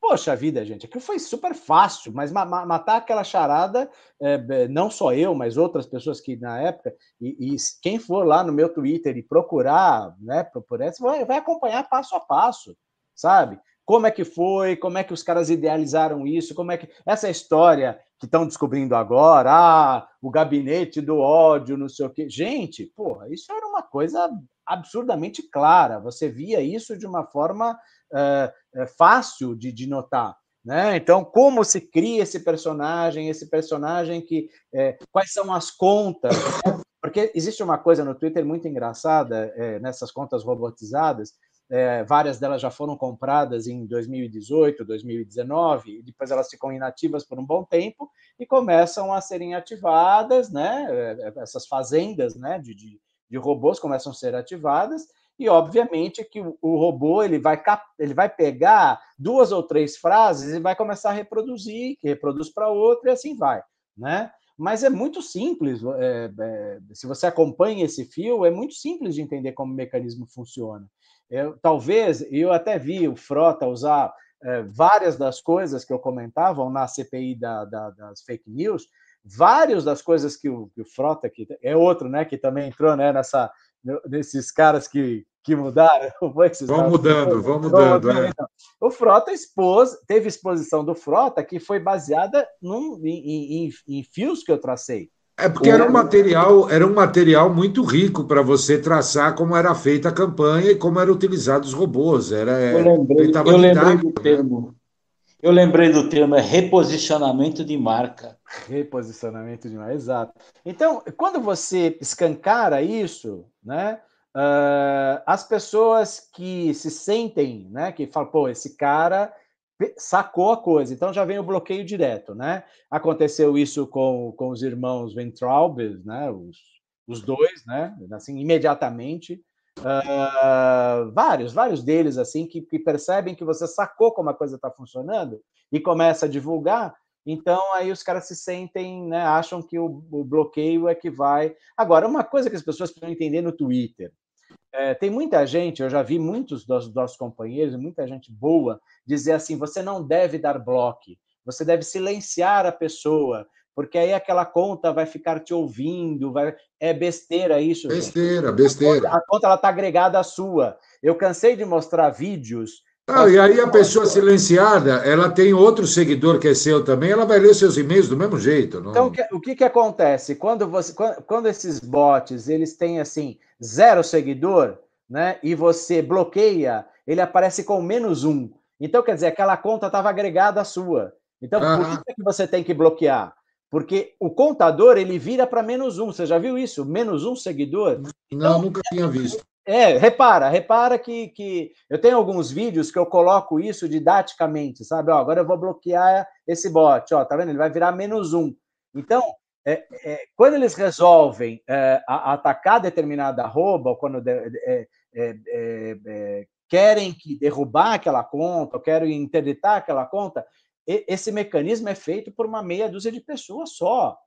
Poxa vida, gente, aquilo foi super fácil, mas ma matar aquela charada, é, não só eu, mas outras pessoas que na época, e, e, quem for lá no meu Twitter e procurar, né, procurar, vai, vai acompanhar passo a passo, sabe? Como é que foi, como é que os caras idealizaram isso, como é que essa história que estão descobrindo agora, ah, o gabinete do ódio, não sei o quê. Gente, porra, isso era uma coisa absurdamente clara. Você via isso de uma forma uh, fácil de, de notar. Né? Então, como se cria esse personagem, esse personagem que. É, quais são as contas? Né? Porque existe uma coisa no Twitter muito engraçada, é, nessas contas robotizadas, é, várias delas já foram compradas em 2018, 2019, e depois elas ficam inativas por um bom tempo e começam a serem ativadas, né? É, essas fazendas né, de, de, de robôs começam a ser ativadas, e obviamente que o, o robô ele vai, ele vai pegar duas ou três frases e vai começar a reproduzir, que reproduz para outra e assim vai, né? Mas é muito simples, é, é, se você acompanha esse fio, é muito simples de entender como o mecanismo funciona. Eu, talvez, eu até vi o Frota usar é, várias das coisas que eu comentava na CPI da, da, das fake news, várias das coisas que o, que o Frota, que é outro, né, que também entrou né, nessa, nesses caras que, que mudaram. [LAUGHS] Vão mudando, vão mudando. É. Então. O Frota expôs, teve exposição do Frota que foi baseada num, em, em, em fios que eu tracei. É porque era um material, era um material muito rico para você traçar como era feita a campanha e como eram utilizados os robôs. Era, eu lembrei, eu lembrei do termo. Eu lembrei do termo, é reposicionamento de marca. Reposicionamento de marca, exato. Então, quando você escancara isso, né? Uh, as pessoas que se sentem, né? Que falam, pô, esse cara sacou a coisa, então já vem o bloqueio direto, né? Aconteceu isso com, com os irmãos Ventralbes, né? Os, os dois, né? Assim, imediatamente. Uh, vários, vários deles, assim, que, que, percebem que você sacou como a coisa está funcionando e começa a divulgar, então aí os caras se sentem, né? Acham que o, o bloqueio é que vai. Agora, uma coisa que as pessoas precisam entender no Twitter, é, tem muita gente, eu já vi muitos dos nossos companheiros, muita gente boa, dizer assim: você não deve dar bloco, você deve silenciar a pessoa, porque aí aquela conta vai ficar te ouvindo, vai... é besteira isso. Besteira, gente. besteira. A conta, está agregada à sua. Eu cansei de mostrar vídeos ah, e aí a pessoa silenciada, ela tem outro seguidor que é seu também, ela vai ler seus e-mails do mesmo jeito. Não... Então, o que, que acontece? Quando, você, quando, quando esses bots, eles têm, assim, zero seguidor, né, e você bloqueia, ele aparece com menos um. Então, quer dizer, aquela conta estava agregada à sua. Então, ah. por que, que você tem que bloquear? Porque o contador, ele vira para menos um. Você já viu isso? Menos um seguidor? Não, então, nunca tinha visto. É, repara, repara que, que eu tenho alguns vídeos que eu coloco isso didaticamente, sabe? Ó, agora eu vou bloquear esse bot, ó, tá vendo? Ele vai virar menos um. Então, é, é, quando eles resolvem é, atacar determinada arroba, ou quando é, é, é, querem que derrubar aquela conta, ou querem interditar aquela conta, esse mecanismo é feito por uma meia dúzia de pessoas só.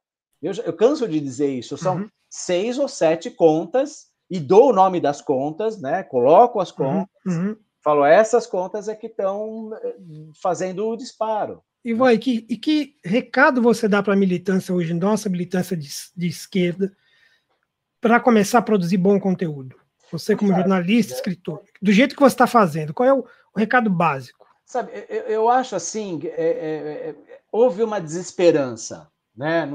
Eu, eu canso de dizer isso, são uhum. seis ou sete contas e dou o nome das contas, né? Coloco as uhum, contas, uhum, falo, essas contas é que estão eh, fazendo o disparo. E vai, que, e que recado você dá para a militância hoje, nossa militância de, de esquerda, para começar a produzir bom conteúdo? Você, como jornalista, é. escritor, do jeito que você está fazendo, qual é o, o, recado básico? Sabe, eu, eu acho assim, é, é, é, houve uma desesperança, né?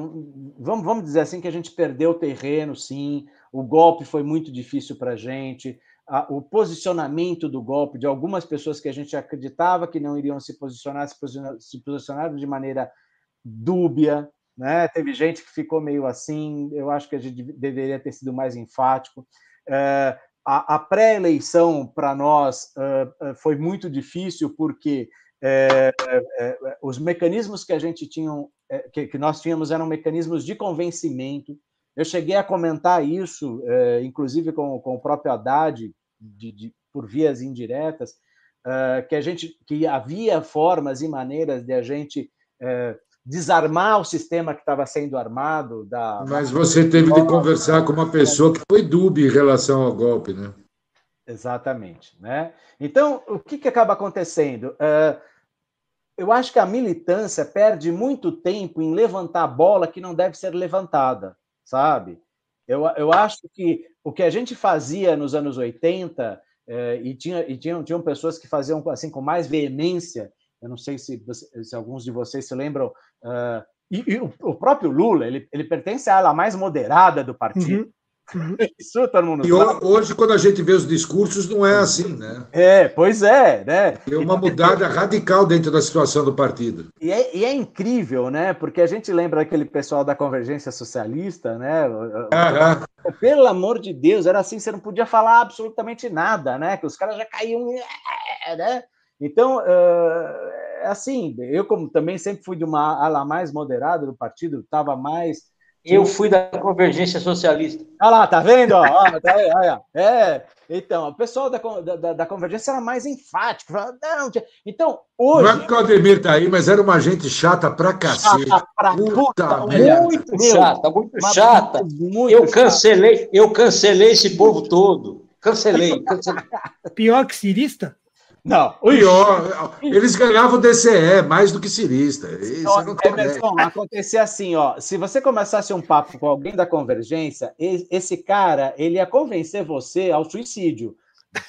Vamos, vamos dizer assim que a gente perdeu o terreno, sim, o golpe foi muito difícil para a gente, o posicionamento do golpe de algumas pessoas que a gente acreditava que não iriam se posicionar, se posicionaram, se posicionaram de maneira dúbia, né? Teve gente que ficou meio assim. Eu acho que a gente deveria ter sido mais enfático. É, a, a pré-eleição para nós foi muito difícil porque é, é, os mecanismos que a gente tinha, que, que nós tínhamos eram mecanismos de convencimento eu cheguei a comentar isso, é, inclusive com, com o próprio Haddad, de, de, por vias indiretas, é, que a gente que havia formas e maneiras de a gente é, desarmar o sistema que estava sendo armado. Da, Mas você teve de conversar com uma pessoa que foi dúbia em relação ao golpe, né? Exatamente. Né? Então, o que, que acaba acontecendo? eu acho que a militância perde muito tempo em levantar a bola que não deve ser levantada sabe? Eu, eu acho que o que a gente fazia nos anos 80, é, e, tinha, e tinham, tinham pessoas que faziam assim com mais veemência, eu não sei se, se alguns de vocês se lembram, uh, e, e o, o, próprio Lula, ele, ele pertence à ala mais moderada do partido. Uhum. Uhum. Isso todo mundo e sabe. hoje, quando a gente vê os discursos, não é assim, né? É, pois é, né? Tem uma mudada radical dentro da situação do partido. E é, e é, incrível, né? Porque a gente lembra aquele pessoal da Convergência Socialista, né? Uhum. Pelo amor de Deus, era assim, você não podia falar absolutamente nada, né? Que os caras já caíam, né? Então, é assim, eu como também sempre fui de uma ala mais moderada do partido, estava mais eu fui da Convergência Socialista. Olha lá, tá vendo? Ó, tá aí, olha. É, então, o pessoal da, da, da Convergência era mais enfático. não, então, hoje. Não é que o Ademir tá aí, mas era uma gente chata pra cacete. Chata pra puta, puta muito meu, chata, muito chata. Muito eu cancelei, chata. eu cancelei esse povo todo. Cancelei, cancelei. Pior que cirista? Não. Pior, eles ganhavam DCE mais do que cirista. Isso não, Emerson, acontecia assim, ó. Se você começasse um papo com alguém da convergência, esse cara ele ia convencer você ao suicídio.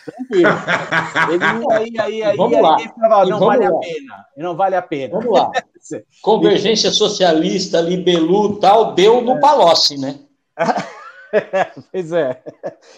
Tranquilo. [LAUGHS] Ele, aí, aí, aí, vamos aí, lá. Falava, não vale lá. a pena. Não vale a pena. Vamos lá. [LAUGHS] Convergência Socialista, Libelu tal, deu no Palocci, né? [LAUGHS] pois é.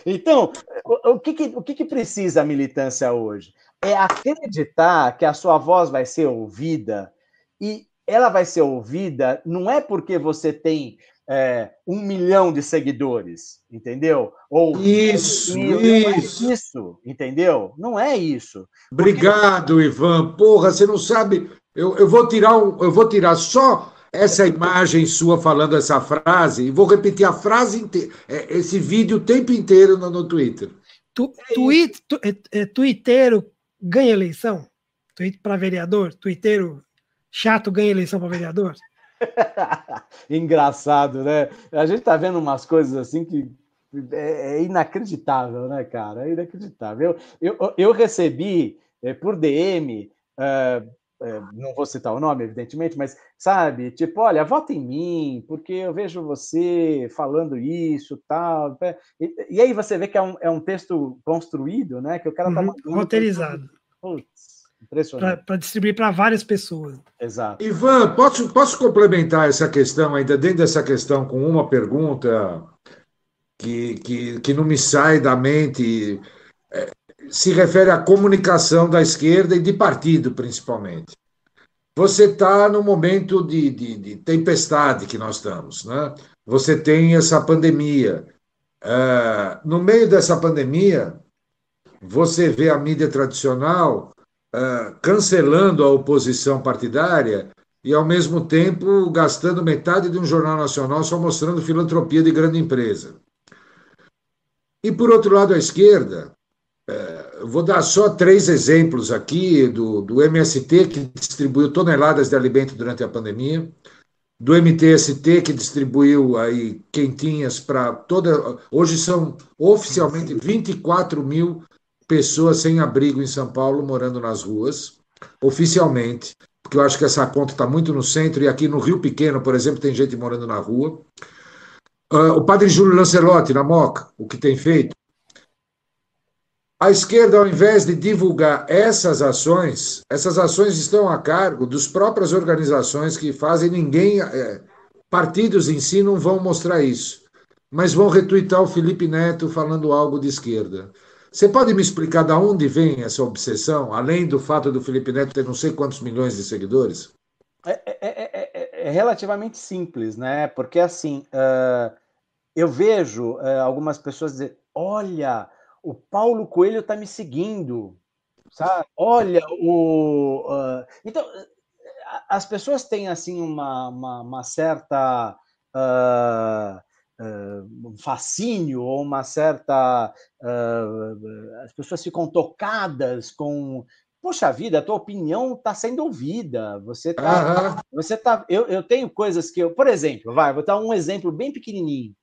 Então, o, o, que, que, o que, que precisa a militância hoje? É acreditar que a sua voz vai ser ouvida e ela vai ser ouvida não é porque você tem é, um milhão de seguidores, entendeu? Ou isso, isso. É isso, entendeu? Não é isso. Obrigado, Porque... Ivan. Porra, você não sabe. Eu, eu vou tirar um, eu vou tirar só essa imagem sua falando essa frase e vou repetir a frase inteira, é, esse vídeo o tempo inteiro no, no Twitter. Tu, tweet, tu, é, é, Twitter ganha eleição? Para vereador? Twitter chato ganha eleição para vereador? [LAUGHS] Engraçado, né? A gente tá vendo umas coisas assim que é, é inacreditável, né, cara? É inacreditável. Eu, eu, eu recebi é, por DM, é, é, não vou citar o nome, evidentemente, mas sabe, tipo, olha, vota em mim, porque eu vejo você falando isso, tal. E, e aí você vê que é um, é um texto construído, né? Que o cara tá uhum, roteirizado. Putz. Para distribuir para várias pessoas. Exato. Ivan, posso, posso complementar essa questão, ainda dentro dessa questão, com uma pergunta que, que, que não me sai da mente. Se refere à comunicação da esquerda e de partido, principalmente. Você está no momento de, de, de, tempestade que nós estamos, né? Você tem essa pandemia. Uh, no meio dessa pandemia, você vê a mídia tradicional uh, cancelando a oposição partidária e, ao mesmo tempo, gastando metade de um jornal nacional só mostrando filantropia de grande empresa. E, por outro lado, a esquerda, vou dar só três exemplos aqui do, do MST, que distribuiu toneladas de alimento durante a pandemia, do MTST, que distribuiu aí quentinhas para toda. Hoje são oficialmente 24 mil pessoas sem abrigo em São Paulo morando nas ruas, oficialmente, porque eu acho que essa conta está muito no centro, e aqui no Rio Pequeno, por exemplo, tem gente morando na rua. Uh, o padre Júlio Lancelotti, na Moca, o que tem feito? A esquerda, ao invés de divulgar essas ações, essas ações estão a cargo das próprias organizações que fazem, ninguém. É, partidos em si não vão mostrar isso, mas vão retuitar o Felipe Neto falando algo de esquerda. Você pode me explicar de onde vem essa obsessão, além do fato do Felipe Neto ter não sei quantos milhões de seguidores? É, é, é, é relativamente simples, né? Porque assim, uh, eu vejo uh, algumas pessoas dizer: olha, o Paulo Coelho está me seguindo, sabe? Olha, o. Uh... Então, as pessoas têm assim uma, uma, uma certa. Uh, um fascínio ou uma certa. Uh, as pessoas ficam tocadas com. Poxa vida, a tua opinião está sendo ouvida. Você está. Uhum. Você tá, eu, eu tenho coisas que eu. Por exemplo, vai, vou dar um exemplo bem pequenininho.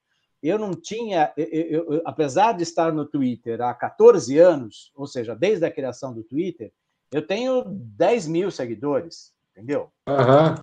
Eu não tinha, eu, eu, eu, apesar de estar no Twitter há 14 anos, ou seja, desde a criação do Twitter, eu tenho 10 mil seguidores, entendeu? Uhum.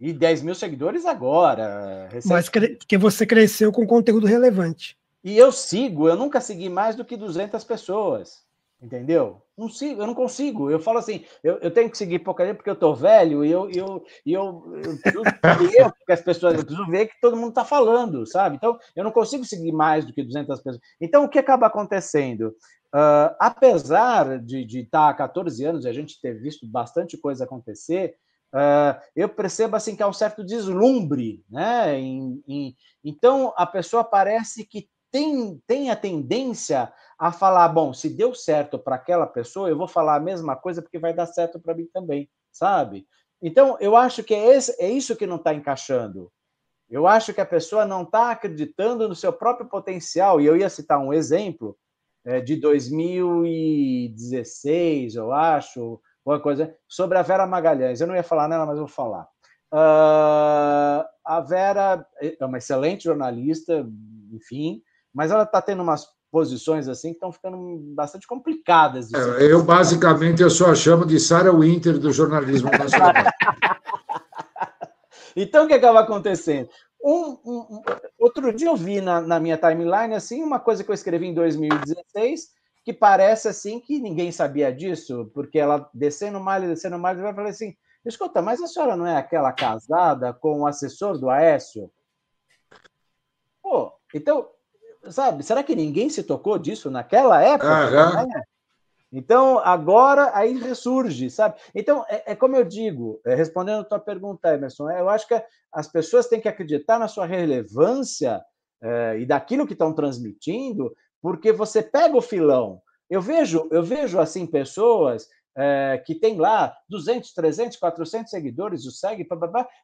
E 10 mil seguidores agora. Mas que você cresceu com conteúdo relevante. E eu sigo, eu nunca segui mais do que 200 pessoas. Entendeu? Não sigo, eu não consigo. Eu falo assim, eu, eu tenho que seguir gente porque eu tô velho e eu, eu, eu, eu preciso [LAUGHS] ver que as pessoas, eu preciso ver que todo mundo está falando, sabe? Então, eu não consigo seguir mais do que 200 pessoas. Então, o que acaba acontecendo? Uh, apesar de estar tá há 14 anos e a gente ter visto bastante coisa acontecer, Uh, eu percebo assim que há um certo deslumbre, né? Em, em, então a pessoa parece que tem, tem a tendência a falar, bom, se deu certo para aquela pessoa, eu vou falar a mesma coisa porque vai dar certo para mim também, sabe? Então eu acho que é, esse, é isso que não está encaixando. Eu acho que a pessoa não está acreditando no seu próprio potencial. E eu ia citar um exemplo é, de 2016, eu acho, alguma coisa, sobre a Vera Magalhães. Eu não ia falar nela, mas vou falar. Uh, a Vera é uma excelente jornalista, enfim, mas ela está tendo umas posições assim que estão ficando bastante complicadas. É, eu, basicamente, eu só chamo de Sarah Winter do jornalismo nacional. [LAUGHS] então, o que acaba acontecendo? Um, um, um, outro dia eu vi na, na minha timeline assim uma coisa que eu escrevi em 2016 que parece assim que ninguém sabia disso, porque ela descendo mais, descendo mais, vai falar assim: escuta, mas a senhora não é aquela casada com o assessor do Aécio? Pô, então, sabe, será que ninguém se tocou disso naquela época? Uhum. Então, agora aí ressurge, sabe? Então, é, é como eu digo, é, respondendo a tua pergunta, Emerson, eu acho que as pessoas têm que acreditar na sua relevância é, e daquilo que estão transmitindo, porque você pega o filão. Eu vejo, eu vejo assim pessoas é, que tem lá 200, 300, 400 seguidores, o segue,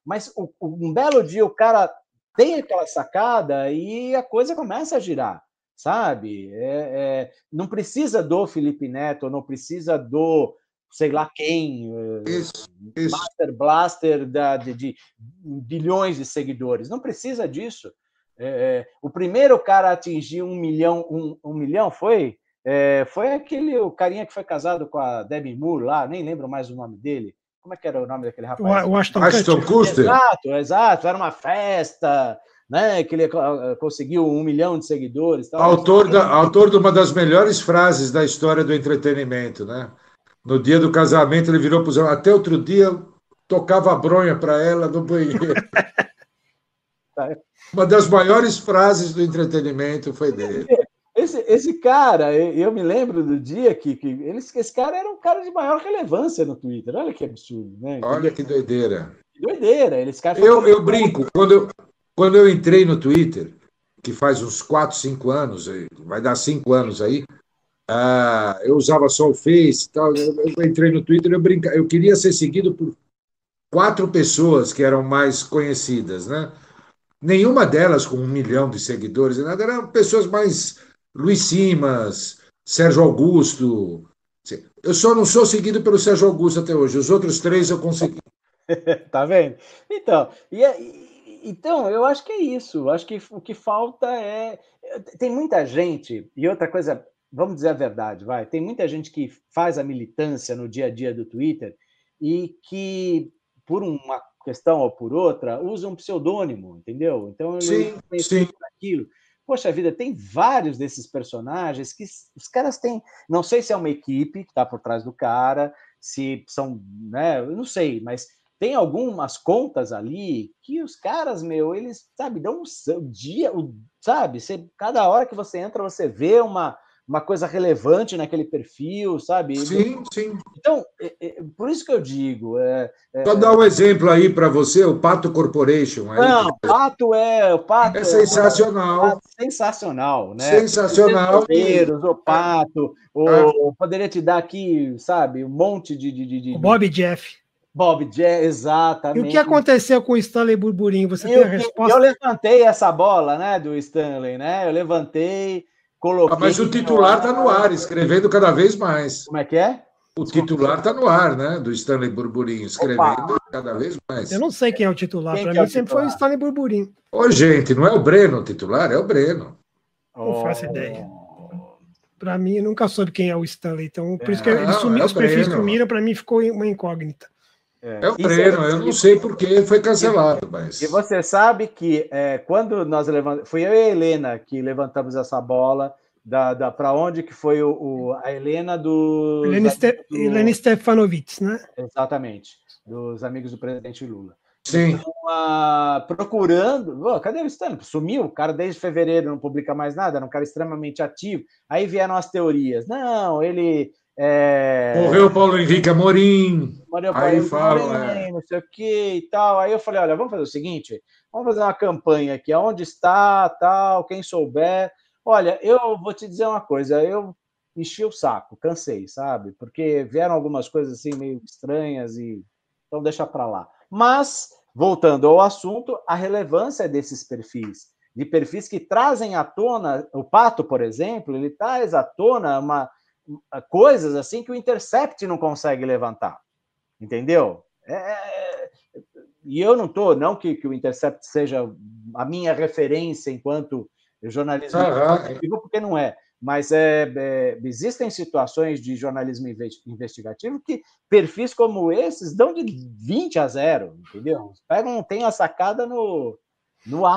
mas o, um belo dia o cara tem aquela sacada e a coisa começa a girar sabe? É, é, não precisa do Felipe Neto, não precisa do sei lá quem, eh, isso, isso. Master Blaster da, de, de, bilhões de seguidores. Não precisa disso. É, é, o primeiro cara a atingir um milhão, um, um milhão foi é, foi aquele o carinha que foi casado com a Debbie Moore lá, nem lembro mais o nome dele. Como é que era o nome daquele rapaz? O Ashton, Ashton Kutcher. Exato, exato. Era uma festa, né, que ele conseguiu um milhão de seguidores. Tal. Autor, da, autor de uma das melhores frases da história do entretenimento, né? No dia do casamento, ele virou para até outro dia tocava a bronha para ela no banheiro. [LAUGHS] uma das maiores frases do entretenimento foi dele. Esse, cara, eu me lembro do dia que, que ele, esse cara era um cara de maior relevância no Twitter. Olha que absurdo, né? Olha que doideira. Que doideira. Esse cara eu, eu brinco, quando eu, quando eu entrei no Twitter, que faz uns 4, 5 anos, vai dar 5 anos aí, uh, eu usava só o Face e tal. Eu, eu entrei no Twitter, eu, brinca, eu queria ser seguido por quatro pessoas que eram mais conhecidas, né? Nenhuma delas com um milhão de seguidores, nada, eram pessoas mais Luiz Simas, Sérgio Augusto. Eu só não sou seguido pelo Sérgio Augusto até hoje. Os outros três eu consegui. [LAUGHS] tá vendo? Então, e, então, eu acho que é isso. Acho que o que falta é. Tem muita gente, e outra coisa, vamos dizer a verdade, vai. Tem muita gente que faz a militância no dia a dia do Twitter e que, por uma questão ou por outra, usa um pseudônimo, entendeu? Então, sim, sim. aquilo. Poxa vida, tem vários desses personagens que os caras têm. Não sei se é uma equipe que está por trás do cara, se são. Né, eu não sei, mas tem algumas contas ali que os caras, meu, eles, sabe, dão um dia, sabe, você, cada hora que você entra, você vê uma, uma coisa relevante naquele perfil, sabe? Sim, sim. Então, é, é, por isso que eu digo. É, é... Só dar um exemplo aí para você, o Pato Corporation. Aí, Não, o Pato é. O Pato é sensacional. É, sensacional, né? Sensacional. O Pato, o, ah. poderia te dar aqui, sabe, um monte de. de, de, de... Bob Jeff. Bob Jay, exatamente. E o que aconteceu com o Stanley Burburinho? Você eu, tem a resposta? Eu levantei essa bola, né, do Stanley, né? Eu levantei, coloquei. Ah, mas o titular está no ar, escrevendo cada vez mais. Como é que é? O titular está no ar, né? Do Stanley Burburinho, escrevendo Opa. cada vez mais. Eu não sei quem é o titular. Para mim é sempre foi o Stanley Burburinho. Ô, gente, não é o Breno o titular, é o Breno. Não faço ideia. Para mim, eu nunca soube quem é o Stanley. Então, por é, isso que ele sumiu, é os perfis sumiram, para mim ficou uma incógnita. É, é o treino, eu não sei por que foi cancelado, mas. E você sabe que é, quando nós levantamos. Foi eu e a Helena que levantamos essa bola. Da, da para onde que foi o, o, a Helena do Helena, Ste do... Helena Stefanovic, né? Exatamente, dos amigos do presidente Lula. Sim. Então, uh, procurando. Oh, cadê o Stanley? Sumiu. O cara desde fevereiro não publica mais nada, era um cara extremamente ativo. Aí vieram as teorias. Não, ele é... Morreu o Paulo Henrique Amorim. Morreu Paulo aí fala, Amorim, é. não sei o que e tal. Aí eu falei: olha, vamos fazer o seguinte: vamos fazer uma campanha aqui, aonde está, tal, quem souber. Olha, eu vou te dizer uma coisa, eu enchi o saco, cansei, sabe? Porque vieram algumas coisas assim meio estranhas e então deixa para lá. Mas voltando ao assunto, a relevância desses perfis, de perfis que trazem à tona, o Pato, por exemplo, ele traz à tona uma coisas assim que o Intercept não consegue levantar. Entendeu? É... e eu não estou, não que, que, o Intercept seja a minha referência enquanto jornalismo investigativo, porque não é. Mas é, é, existem situações de jornalismo investigativo que perfis como esses dão de 20 a 0, entendeu? Pegam, tem a sacada no.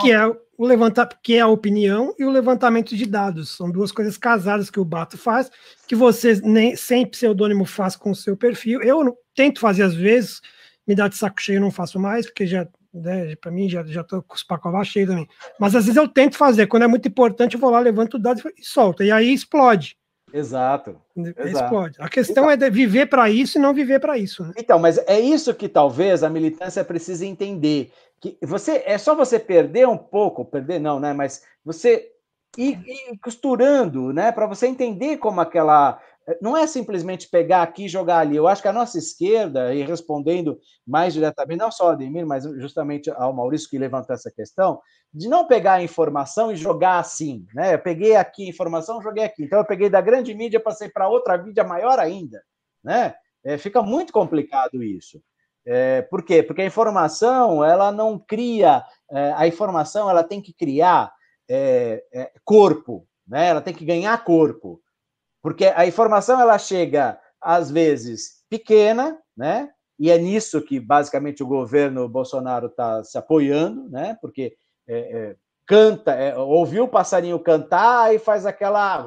Que é o levanta, que é a opinião e o levantamento de dados. São duas coisas casadas que o Bato faz, que você nem sem pseudônimo faz com o seu perfil. Eu tento fazer às vezes, me dá de saco cheio, não faço mais, porque já, né, para mim já já tô com os pacotes cheios também. Mas às vezes eu tento fazer, quando é muito importante, eu vou lá, levanto o dado e solto, e aí explode. Exato. Explode. A questão então, é viver para isso e não viver para isso. Né? Então, mas é isso que talvez a militância precise entender que você é só você perder um pouco, perder não, né? Mas você ir, ir costurando, né? Para você entender como aquela não é simplesmente pegar aqui e jogar ali. Eu acho que a nossa esquerda, e respondendo mais diretamente, não só ao Ademir, mas justamente ao Maurício que levantou essa questão, de não pegar a informação e jogar assim, né? Eu peguei aqui a informação, joguei aqui. Então eu peguei da grande mídia, passei para outra mídia maior ainda, né? É, fica muito complicado isso. É, por quê? Porque a informação ela não cria, é, a informação ela tem que criar é, é, corpo, né? Ela tem que ganhar corpo, porque a informação ela chega às vezes pequena, né? E é nisso que basicamente o governo Bolsonaro está se apoiando, né? Porque é, é, canta, ouviu o passarinho cantar e faz aquela,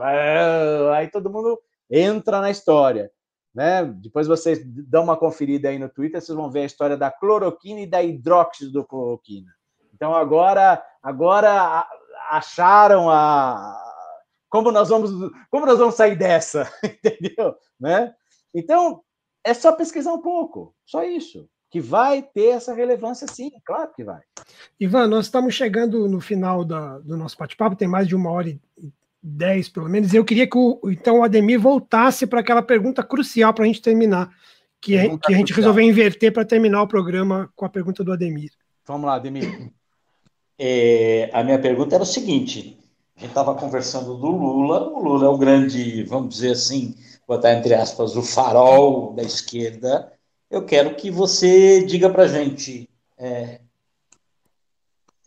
aí todo mundo entra na história. Né? Depois vocês dão uma conferida aí no Twitter, vocês vão ver a história da cloroquina e da hidroxidocloroquina. Então agora, agora acharam a como nós vamos como nós vamos sair dessa, [LAUGHS] entendeu? Né? Então é só pesquisar um pouco, só isso, que vai ter essa relevância sim, claro que vai. Ivan, nós estamos chegando no final da, do nosso bate-papo, tem mais de uma hora e 10 pelo menos. Eu queria que o, então o Ademir voltasse para aquela pergunta crucial para a gente terminar, que, é, que a gente resolveu inverter para terminar o programa com a pergunta do Ademir. Vamos lá, Ademir. É, a minha pergunta era o seguinte: a gente estava conversando do Lula, o Lula é o grande, vamos dizer assim, botar entre aspas, o farol da esquerda. Eu quero que você diga para a gente, é,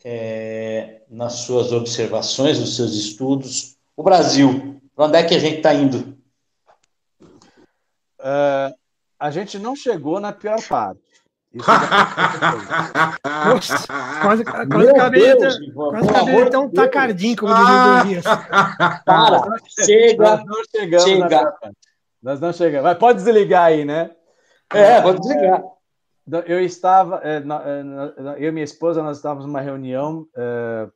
é, nas suas observações, nos seus estudos, o Brasil? Para onde é que a gente está indo? Uh, a gente não chegou na pior parte. Isso [LAUGHS] Nossa, quase, quase acabei de de um tacardinho, como diz o Para, chega, nós não chegamos chega. Nós não chegamos. Mas pode desligar aí, né? É, pode desligar. Eu estava, é, é, eu e minha esposa, nós estávamos numa reunião é,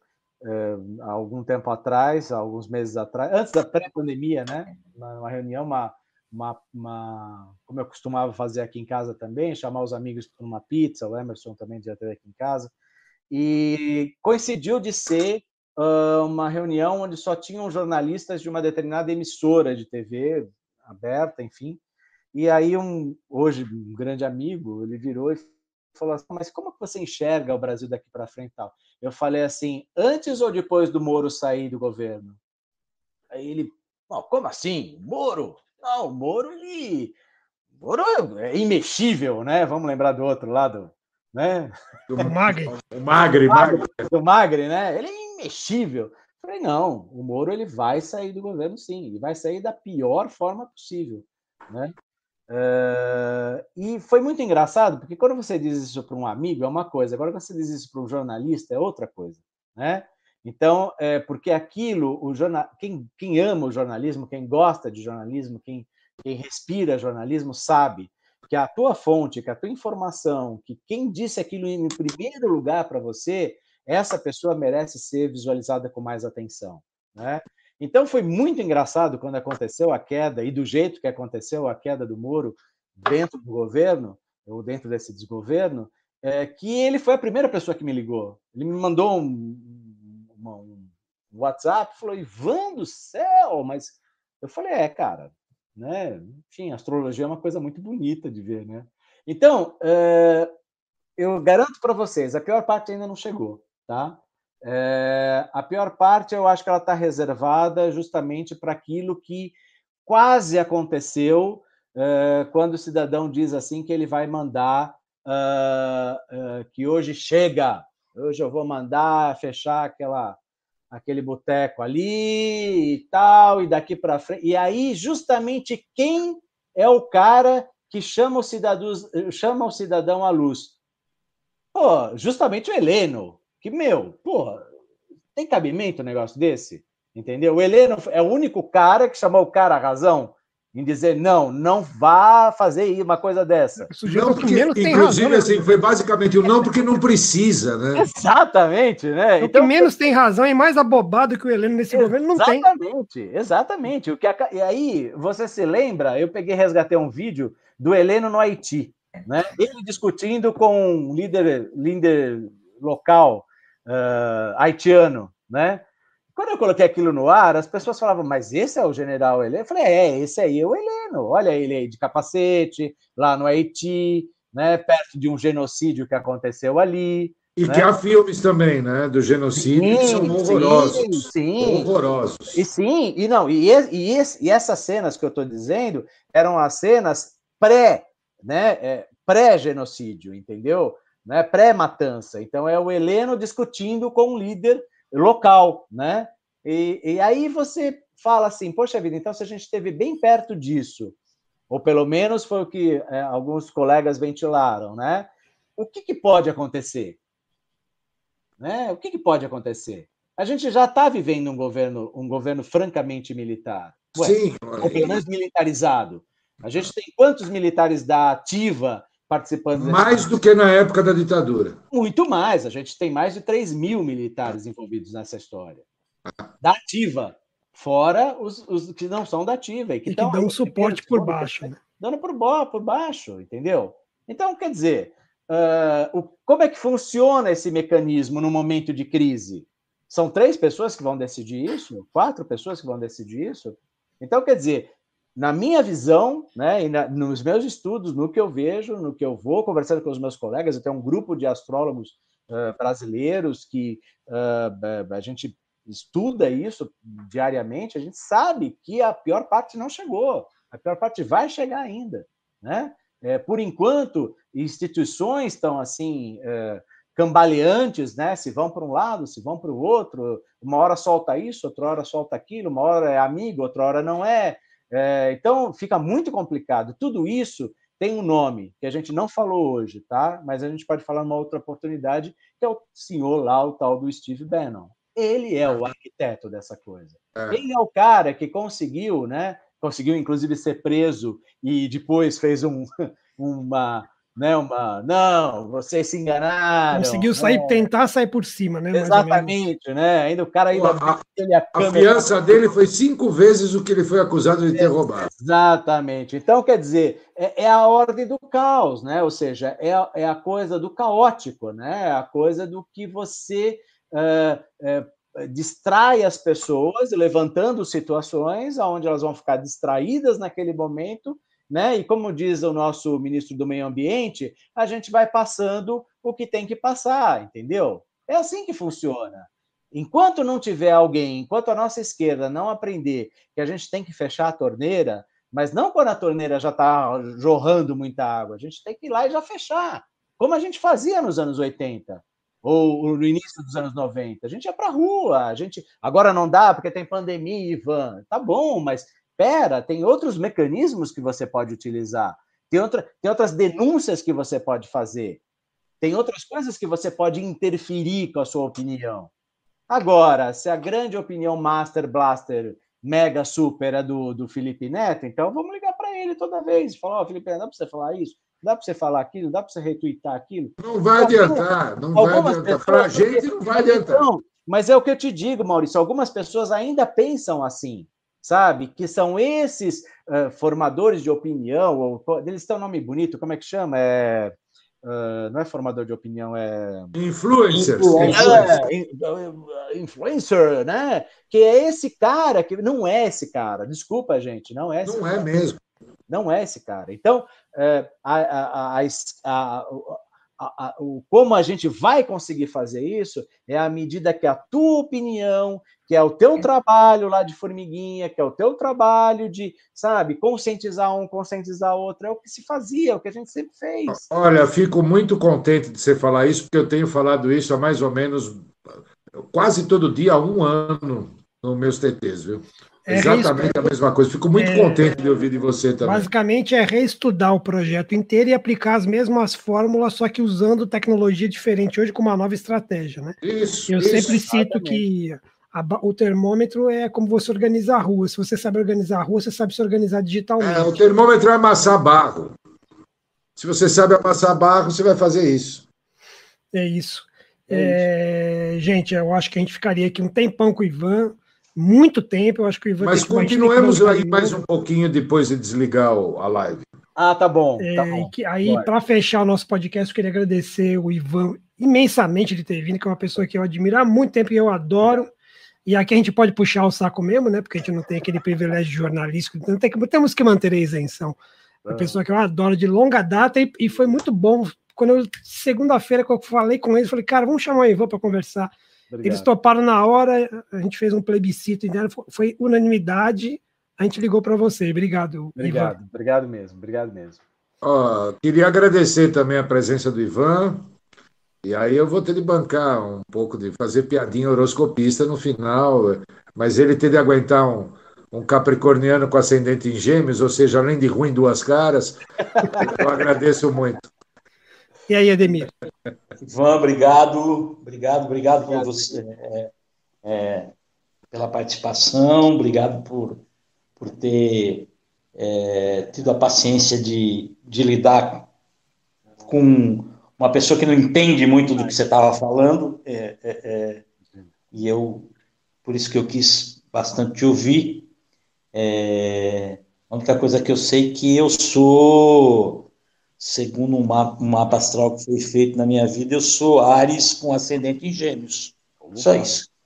uh, há algum tempo atrás, alguns meses atrás, antes da pré-pandemia, né? Uma reunião, uma, uma, uma, como eu costumava fazer aqui em casa também, chamar os amigos para uma pizza, o Emerson também já teve aqui em casa, e coincidiu de ser uh, uma reunião onde só tinham jornalistas de uma determinada emissora de TV aberta, enfim. E aí um hoje um grande amigo, ele virou e falou assim, mas como que você enxerga o Brasil daqui para frente tal? Eu falei assim, antes ou depois do Moro sair do governo? Aí ele, como assim? Moro? Não, o Moro, ele... Moro é imexível, né? Vamos lembrar do outro lado, né? Do Magre. O Magre, Magre. Do Magre, né? Ele é imexível. Eu falei, não, o Moro ele vai sair do governo sim, ele vai sair da pior forma possível, né? Uh, e foi muito engraçado, porque quando você diz isso para um amigo é uma coisa, agora quando você diz isso para um jornalista é outra coisa, né? Então, é, porque aquilo, o jornal, quem, quem ama o jornalismo, quem gosta de jornalismo, quem, quem respira jornalismo, sabe que a tua fonte, que a tua informação, que quem disse aquilo em primeiro lugar para você, essa pessoa merece ser visualizada com mais atenção, né? Então foi muito engraçado quando aconteceu a queda, e do jeito que aconteceu a queda do Moro dentro do governo, ou dentro desse desgoverno, é, que ele foi a primeira pessoa que me ligou. Ele me mandou um, uma, um WhatsApp, falou, Ivan do céu, mas eu falei, é, cara, né? Enfim, astrologia é uma coisa muito bonita de ver, né? Então, é, eu garanto para vocês, a pior parte ainda não chegou, tá? É, a pior parte, eu acho que ela está reservada justamente para aquilo que quase aconteceu é, quando o cidadão diz assim que ele vai mandar uh, uh, que hoje chega, hoje eu vou mandar fechar aquela aquele boteco ali e tal e daqui para frente. E aí justamente quem é o cara que chama o cidadão chama o cidadão à luz? Pô, justamente o Heleno, que, meu, porra, tem cabimento um negócio desse? Entendeu? O Heleno é o único cara que chamou o cara a razão em dizer não, não vá fazer uma coisa dessa. Não, porque, inclusive, razão, né? assim, foi basicamente o não porque não precisa, né? Exatamente, né? O então, que menos tem razão e mais abobado que o Heleno nesse governo não tem. Exatamente, exatamente. O que a, e aí, você se lembra, eu peguei resgatei um vídeo do Heleno no Haiti, né? Ele discutindo com um líder, líder local uh, haitiano, né? Quando eu coloquei aquilo no ar, as pessoas falavam, mas esse é o general Heleno? Eu falei, é, esse aí é o Heleno. Olha ele aí de capacete, lá no Haiti, né, perto de um genocídio que aconteceu ali. E né? que há filmes também, né, do genocídio sim, que são horrorosos. Sim. Horrorosos. E sim, e não, e, e, e essas cenas que eu estou dizendo eram as cenas pré, né, é, pré-genocídio, entendeu? Né, pré-matança. Então é o Heleno discutindo com um líder local, né? E, e aí você fala assim, poxa vida, então se a gente esteve bem perto disso, ou pelo menos foi o que é, alguns colegas ventilaram, né? O que, que pode acontecer? Né? O que, que pode acontecer? A gente já está vivendo um governo, um governo francamente militar. Ué, Sim. Ou pelo menos militarizado. A gente tem quantos militares da ativa participando. Mais do que na época da ditadura. Muito mais. A gente tem mais de 3 mil militares envolvidos nessa história. Da ativa. Fora os, os que não são da ativa. E que, e que dão suporte por baixo. Né? Dando por, por baixo, entendeu? Então, quer dizer, uh, o, como é que funciona esse mecanismo no momento de crise? São três pessoas que vão decidir isso? Quatro pessoas que vão decidir isso? Então, quer dizer, na minha visão, né, e na, nos meus estudos, no que eu vejo, no que eu vou conversando com os meus colegas, tenho um grupo de astrólogos uh, brasileiros que uh, a gente estuda isso diariamente, a gente sabe que a pior parte não chegou, a pior parte vai chegar ainda, né? É, por enquanto, instituições estão assim é, cambaleantes, né? Se vão para um lado, se vão para o outro, uma hora solta isso, outra hora solta aquilo, uma hora é amigo, outra hora não é. É, então, fica muito complicado. Tudo isso tem um nome que a gente não falou hoje, tá? Mas a gente pode falar numa outra oportunidade, que é o senhor lá, o tal do Steve Bannon. Ele é o arquiteto dessa coisa. É. Ele é o cara que conseguiu, né? Conseguiu, inclusive, ser preso e depois fez um, [LAUGHS] uma, né, uma, não, vocês se enganaram. Conseguiu sair, né? tentar sair por cima, né? Exatamente, né? Ainda o cara ainda a, a, a fiança dele foi cinco vezes o que ele foi acusado de ter roubado. Exatamente. Então, quer dizer, é, é, a ordem do caos, né? Ou seja, é, a, é a coisa do caótico, né? A coisa do que você é, é, distrai as pessoas, levantando situações onde elas vão ficar distraídas naquele momento né? E como diz o nosso ministro do Meio Ambiente, a gente vai passando o que tem que passar, entendeu? É assim que funciona. Enquanto não tiver alguém, enquanto a nossa esquerda não aprender que a gente tem que fechar a torneira, mas não quando a torneira já está jorrando muita água, a gente tem que ir lá e já fechar, como a gente fazia nos anos 80 ou no início dos anos 90. A gente ia para a rua, a gente agora não dá porque tem pandemia, Ivan. Tá bom, mas Pera, tem outros mecanismos que você pode utilizar, tem, outra, tem outras denúncias que você pode fazer, tem outras coisas que você pode interferir com a sua opinião. Agora, se a grande opinião Master Blaster mega super é do, do Felipe Neto, então vamos ligar para ele toda vez e falar: Ó, oh, Felipe Neto, dá para você falar isso? Dá para você falar aquilo? Dá para você retweetar aquilo? Não vai adiantar, não vai adiantar. Para a gente não vai adiantar. Então, mas é o que eu te digo, Maurício: algumas pessoas ainda pensam assim sabe? Que são esses uh, formadores de opinião, ou, eles têm um nome bonito, como é que chama? É, uh, não é formador de opinião, é. Influencers. É, influencer, né? Que é esse cara, que não é esse cara, desculpa, gente, não é Não é cara. mesmo. Não é esse cara. Então, uh, a, a, a, a, a, o, como a gente vai conseguir fazer isso é à medida que a tua opinião, que é o teu trabalho lá de formiguinha, que é o teu trabalho de, sabe, conscientizar um, conscientizar outro, é o que se fazia, é o que a gente sempre fez. Olha, fico muito contente de você falar isso, porque eu tenho falado isso há mais ou menos quase todo dia há um ano nos meus TTs, viu? É Exatamente a mesma coisa. Fico muito é, contente de ouvir de você também. Basicamente é reestudar o projeto inteiro e aplicar as mesmas fórmulas, só que usando tecnologia diferente hoje com uma nova estratégia, né? Isso. Eu isso, sempre cito exatamente. que a, o termômetro é como você organiza a rua. Se você sabe organizar a rua, você sabe se organizar digitalmente. É, o termômetro é amassar barro. Se você sabe amassar barro, você vai fazer isso. É isso. É, gente, eu acho que a gente ficaria aqui um tempão com o Ivan muito tempo. Eu acho que o Ivan Mas continuemos aí mais um pouquinho depois de desligar a live. Ah, tá bom. É, tá bom. Que, aí, para fechar o nosso podcast, eu queria agradecer o Ivan imensamente de ter vindo, que é uma pessoa que eu admiro há muito tempo e eu adoro. E aqui a gente pode puxar o saco mesmo, né? Porque a gente não tem aquele privilégio jornalístico, então tem que, temos que manter a isenção. Uma ah. pessoa que eu adoro de longa data e, e foi muito bom. Quando eu, segunda-feira, que eu falei com eles, falei, cara, vamos chamar o Ivan para conversar. Obrigado. Eles toparam na hora, a gente fez um plebiscito interno, foi unanimidade, a gente ligou para você. Obrigado. Obrigado, Ivan. obrigado mesmo, obrigado mesmo. Oh, queria agradecer também a presença do Ivan. E aí eu vou ter de bancar um pouco de fazer piadinha horoscopista no final, mas ele ter de aguentar um, um capricorniano com ascendente em gêmeos, ou seja, além de ruim, duas caras, eu agradeço muito. E aí, Ademir? Ivan, obrigado, obrigado, obrigado por você, é, é, pela participação, obrigado por, por ter é, tido a paciência de, de lidar com uma pessoa que não entende muito do que você estava falando, é, é, é, e eu, por isso que eu quis bastante te ouvir. A única coisa que eu sei é que eu sou segundo um mapa, um mapa, astral que foi feito na minha vida, eu sou Ares com ascendente em Gêmeos. Só isso. [LAUGHS]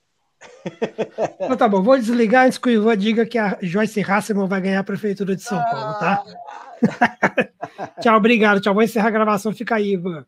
Então, tá bom, vou desligar antes que o Ivan diga que a Joyce Hasselman vai ganhar a Prefeitura de São Paulo, tá? [LAUGHS] tchau, obrigado. Tchau, vou encerrar a gravação. Fica aí, Ivan.